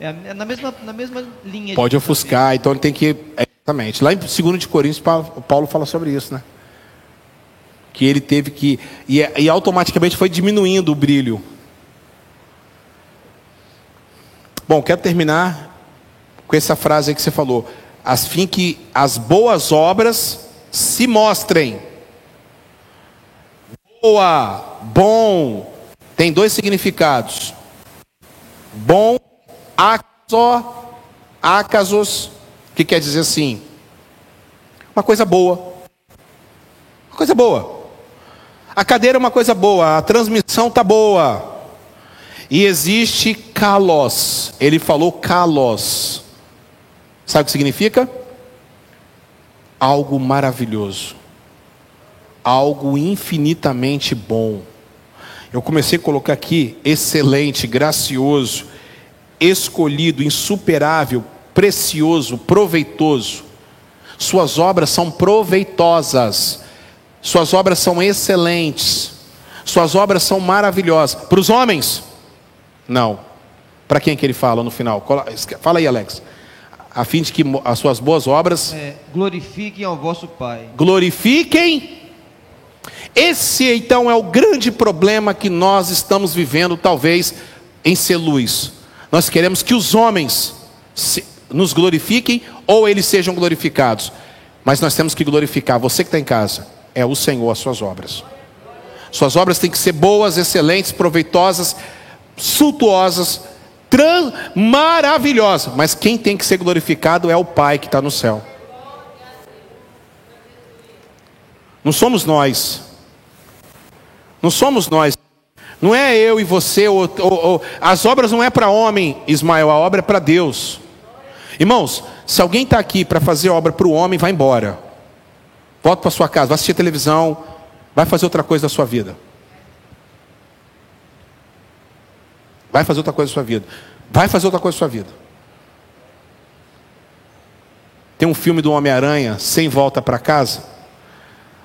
É, é na mesma, na mesma linha. Pode ofuscar, então ele tem que. Exatamente. Lá em 2 de Coríntios, Paulo fala sobre isso, né? Que ele teve que. E, e automaticamente foi diminuindo o brilho. Bom, quero terminar com essa frase aí que você falou. A fim que as boas obras se mostrem. Boa, bom, tem dois significados. Bom, acaso, acasos, que quer dizer assim, uma coisa boa. Uma coisa boa. A cadeira é uma coisa boa, a transmissão tá boa. E existe kalos. Ele falou kalos. Sabe o que significa? Algo maravilhoso. Algo infinitamente bom. Eu comecei a colocar aqui excelente, gracioso, escolhido, insuperável, precioso, proveitoso. Suas obras são proveitosas, suas obras são excelentes, suas obras são maravilhosas. Para os homens? Não. Para quem que ele fala no final? Fala aí, Alex. A fim de que as suas boas obras. É, glorifiquem ao vosso Pai. Glorifiquem. Esse então é o grande problema que nós estamos vivendo, talvez, em ser luz. Nós queremos que os homens nos glorifiquem ou eles sejam glorificados. Mas nós temos que glorificar você que está em casa. É o Senhor, as suas obras. Suas obras têm que ser boas, excelentes, proveitosas, suntuosas, maravilhosas. Mas quem tem que ser glorificado é o Pai que está no céu. Não somos nós. Não somos nós. Não é eu e você, ou, ou, ou, as obras não é para homem, Ismael, a obra é para Deus. Irmãos, se alguém está aqui para fazer obra para o homem, vai embora. Volta para sua casa, vai assistir televisão, vai fazer outra coisa da sua vida. Vai fazer outra coisa da sua vida. Vai fazer outra coisa da sua vida. Tem um filme do Homem-Aranha, Sem Volta para Casa.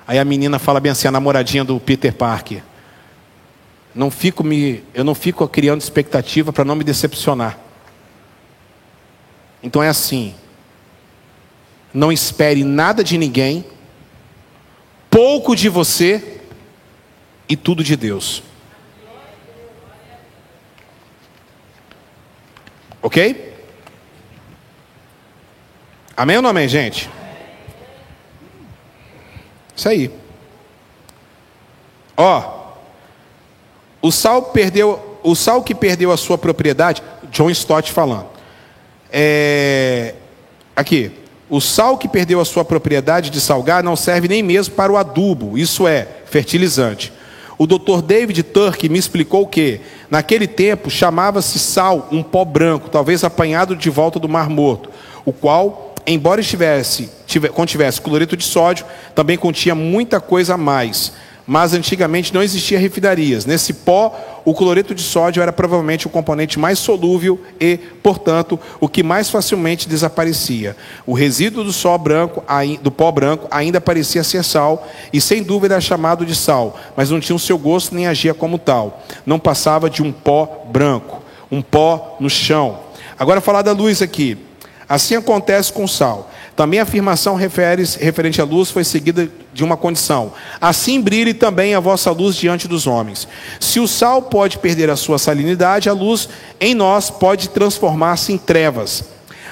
Aí a menina fala bem assim, a namoradinha do Peter Parker. Não fico me, eu não fico criando expectativa para não me decepcionar. Então é assim. Não espere nada de ninguém, pouco de você e tudo de Deus. Ok? Amém ou não amém, gente? Isso aí. Ó, o sal perdeu, o sal que perdeu a sua propriedade, John Stott falando. É, aqui, o sal que perdeu a sua propriedade de salgar não serve nem mesmo para o adubo, isso é, fertilizante. O Dr. David Turk me explicou que, naquele tempo, chamava-se sal um pó branco, talvez apanhado de volta do Mar Morto, o qual, embora estivesse, contivesse cloreto de sódio, também continha muita coisa a mais mas antigamente não existia refinarias. Nesse pó, o cloreto de sódio era provavelmente o componente mais solúvel e, portanto, o que mais facilmente desaparecia. O resíduo do, sol branco, do pó branco ainda parecia ser sal e, sem dúvida, era chamado de sal, mas não tinha o seu gosto nem agia como tal. Não passava de um pó branco, um pó no chão. Agora, falar da luz aqui. Assim acontece com o sal. Também a afirmação refere, referente à luz foi seguida de uma condição. Assim brilhe também a vossa luz diante dos homens. Se o sal pode perder a sua salinidade, a luz em nós pode transformar-se em trevas.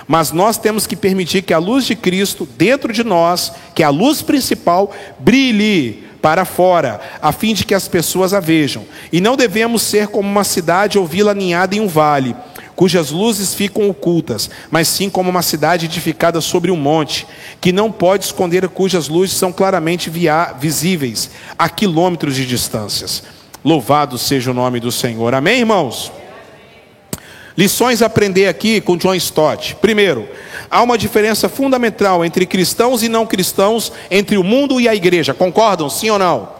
Mas nós temos que permitir que a luz de Cristo dentro de nós, que é a luz principal, brilhe para fora, a fim de que as pessoas a vejam. E não devemos ser como uma cidade ou vila aninhada em um vale cujas luzes ficam ocultas, mas sim como uma cidade edificada sobre um monte, que não pode esconder, cujas luzes são claramente visíveis a quilômetros de distâncias. Louvado seja o nome do Senhor. Amém, irmãos? Lições a aprender aqui com John Stott. Primeiro, há uma diferença fundamental entre cristãos e não cristãos, entre o mundo e a igreja. Concordam, sim ou não?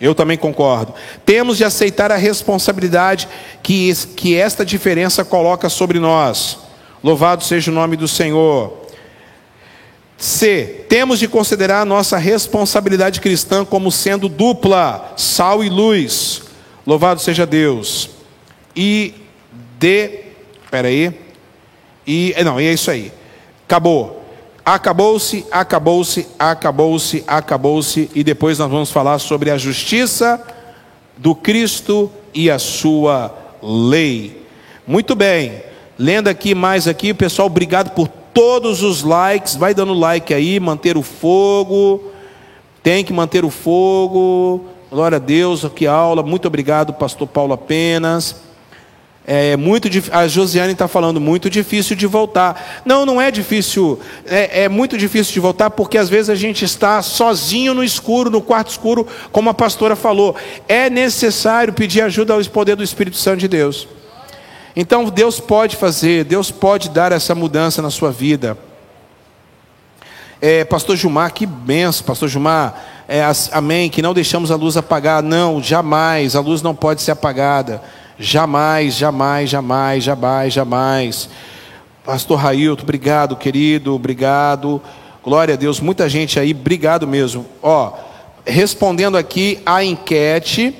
Eu também concordo. Temos de aceitar a responsabilidade que, que esta diferença coloca sobre nós. Louvado seja o nome do Senhor. C. Temos de considerar a nossa responsabilidade cristã como sendo dupla, sal e luz. Louvado seja Deus. E D. Espera aí. E não, e é isso aí. Acabou. Acabou-se, acabou-se, acabou-se, acabou-se, e depois nós vamos falar sobre a justiça do Cristo e a sua lei. Muito bem, lendo aqui mais aqui, pessoal, obrigado por todos os likes, vai dando like aí, manter o fogo, tem que manter o fogo, glória a Deus, que aula, muito obrigado, pastor Paulo apenas. É muito a Josiane está falando muito difícil de voltar. Não, não é difícil. É, é, muito difícil de voltar porque às vezes a gente está sozinho no escuro, no quarto escuro, como a pastora falou. É necessário pedir ajuda ao poder do Espírito Santo de Deus. Então Deus pode fazer, Deus pode dar essa mudança na sua vida. É, Pastor Gilmar, que benção, Pastor Gilmar. É, amém. Que não deixamos a luz apagar. Não, jamais. A luz não pode ser apagada. Jamais, jamais, jamais, jamais, jamais. Pastor Railton, obrigado, querido, obrigado. Glória a Deus, muita gente aí, obrigado mesmo. Ó, respondendo aqui a enquete,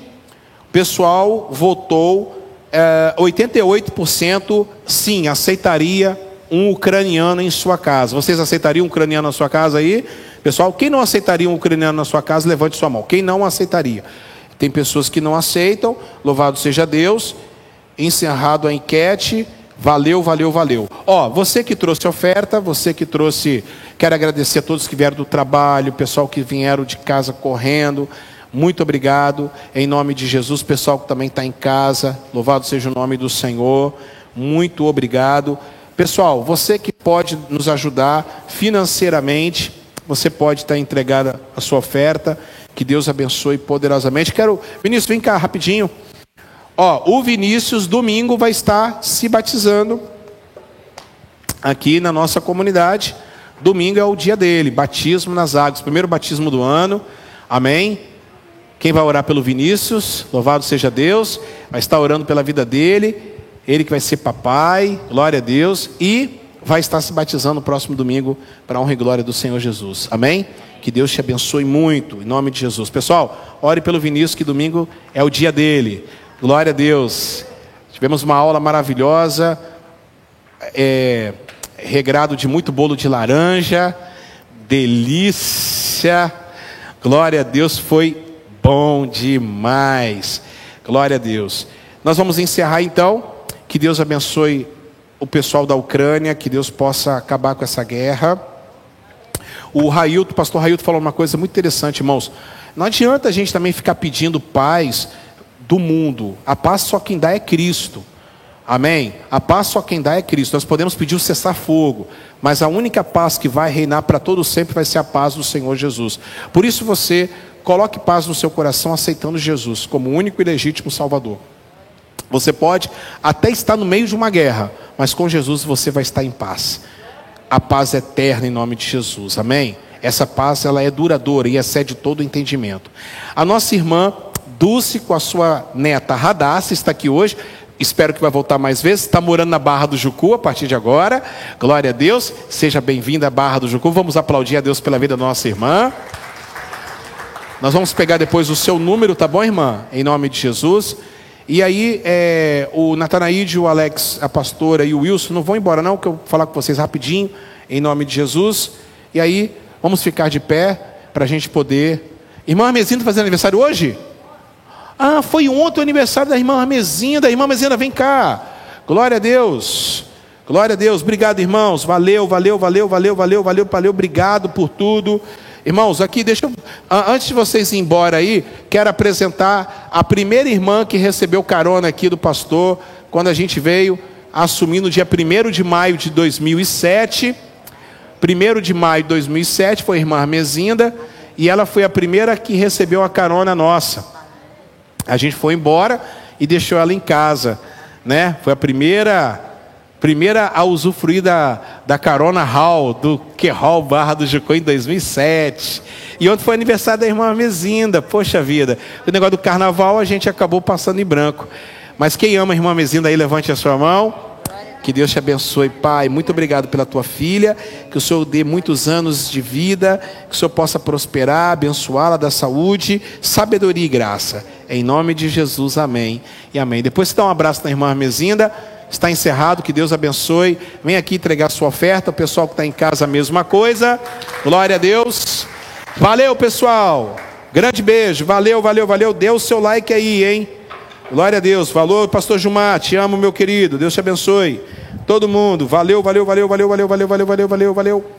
o pessoal votou é, 88% sim, aceitaria um ucraniano em sua casa. Vocês aceitariam um ucraniano na sua casa aí? Pessoal, quem não aceitaria um ucraniano na sua casa, levante sua mão. Quem não aceitaria? Tem pessoas que não aceitam, louvado seja Deus. Encerrado a enquete, valeu, valeu, valeu. Ó, você que trouxe oferta, você que trouxe, quero agradecer a todos que vieram do trabalho, pessoal que vieram de casa correndo. Muito obrigado, em nome de Jesus, pessoal que também está em casa, louvado seja o nome do Senhor, muito obrigado. Pessoal, você que pode nos ajudar financeiramente, você pode estar entregando a sua oferta. Que Deus abençoe poderosamente. Quero, Vinícius, vem cá rapidinho. Ó, o Vinícius domingo vai estar se batizando aqui na nossa comunidade. Domingo é o dia dele, batismo nas águas, primeiro batismo do ano. Amém? Quem vai orar pelo Vinícius? Louvado seja Deus. Vai estar orando pela vida dele. Ele que vai ser papai, glória a Deus. E vai estar se batizando no próximo domingo para a honra e glória do Senhor Jesus. Amém? Que Deus te abençoe muito, em nome de Jesus. Pessoal, ore pelo Vinícius, que domingo é o dia dele. Glória a Deus. Tivemos uma aula maravilhosa, é, regrado de muito bolo de laranja, delícia. Glória a Deus, foi bom demais. Glória a Deus. Nós vamos encerrar então. Que Deus abençoe o pessoal da Ucrânia, que Deus possa acabar com essa guerra. O Railton, o pastor Railton falou uma coisa muito interessante, irmãos. Não adianta a gente também ficar pedindo paz do mundo. A paz só quem dá é Cristo. Amém? A paz só quem dá é Cristo. Nós podemos pedir o cessar-fogo, mas a única paz que vai reinar para todo sempre vai ser a paz do Senhor Jesus. Por isso você coloque paz no seu coração aceitando Jesus como único e legítimo Salvador. Você pode até estar no meio de uma guerra, mas com Jesus você vai estar em paz. A paz eterna em nome de Jesus. Amém? Essa paz ela é duradoura e excede todo o entendimento. A nossa irmã Dulce com a sua neta Radassa está aqui hoje. Espero que vai voltar mais vezes. Está morando na Barra do Jucu a partir de agora. Glória a Deus. Seja bem-vinda à Barra do Jucu. Vamos aplaudir a Deus pela vida da nossa irmã. Nós vamos pegar depois o seu número, tá bom, irmã? Em nome de Jesus. E aí, é, o Natanaíde, o Alex, a pastora e o Wilson não vão embora, não, que eu vou falar com vocês rapidinho, em nome de Jesus. E aí, vamos ficar de pé para a gente poder. Irmã Armezinda fazendo aniversário hoje? Ah, foi ontem o aniversário da irmã Armezinda. Irmã Armezinda, vem cá. Glória a Deus. Glória a Deus. Obrigado, irmãos. Valeu, valeu, valeu, valeu, valeu, valeu, valeu. Obrigado por tudo. Irmãos, aqui deixa eu, antes de vocês ir embora aí, quero apresentar a primeira irmã que recebeu carona aqui do pastor, quando a gente veio assumir no dia 1 de maio de 2007. 1 de maio de 2007 foi a irmã Armezinda, e ela foi a primeira que recebeu a carona nossa. A gente foi embora e deixou ela em casa, né? Foi a primeira Primeira a usufruir da, da carona Hall, do que Hall Barra do Jucô em 2007. E ontem foi aniversário da irmã Mezinda. Poxa vida, o negócio do carnaval a gente acabou passando em branco. Mas quem ama a irmã Mezinda aí, levante a sua mão. Que Deus te abençoe, Pai. Muito obrigado pela tua filha. Que o Senhor dê muitos anos de vida. Que o Senhor possa prosperar, abençoá-la da saúde, sabedoria e graça. Em nome de Jesus, amém e amém. Depois você dá um abraço na irmã Mezinda. Está encerrado, que Deus abençoe. Vem aqui entregar sua oferta. O pessoal que está em casa, a mesma coisa. Glória a Deus. Valeu, pessoal. Grande beijo. Valeu, valeu, valeu. Dê o seu like aí, hein? Glória a Deus. Valeu, pastor Gilmar. Te amo, meu querido. Deus te abençoe. Todo mundo. Valeu, valeu, valeu, valeu, valeu, valeu, valeu, valeu, valeu, valeu.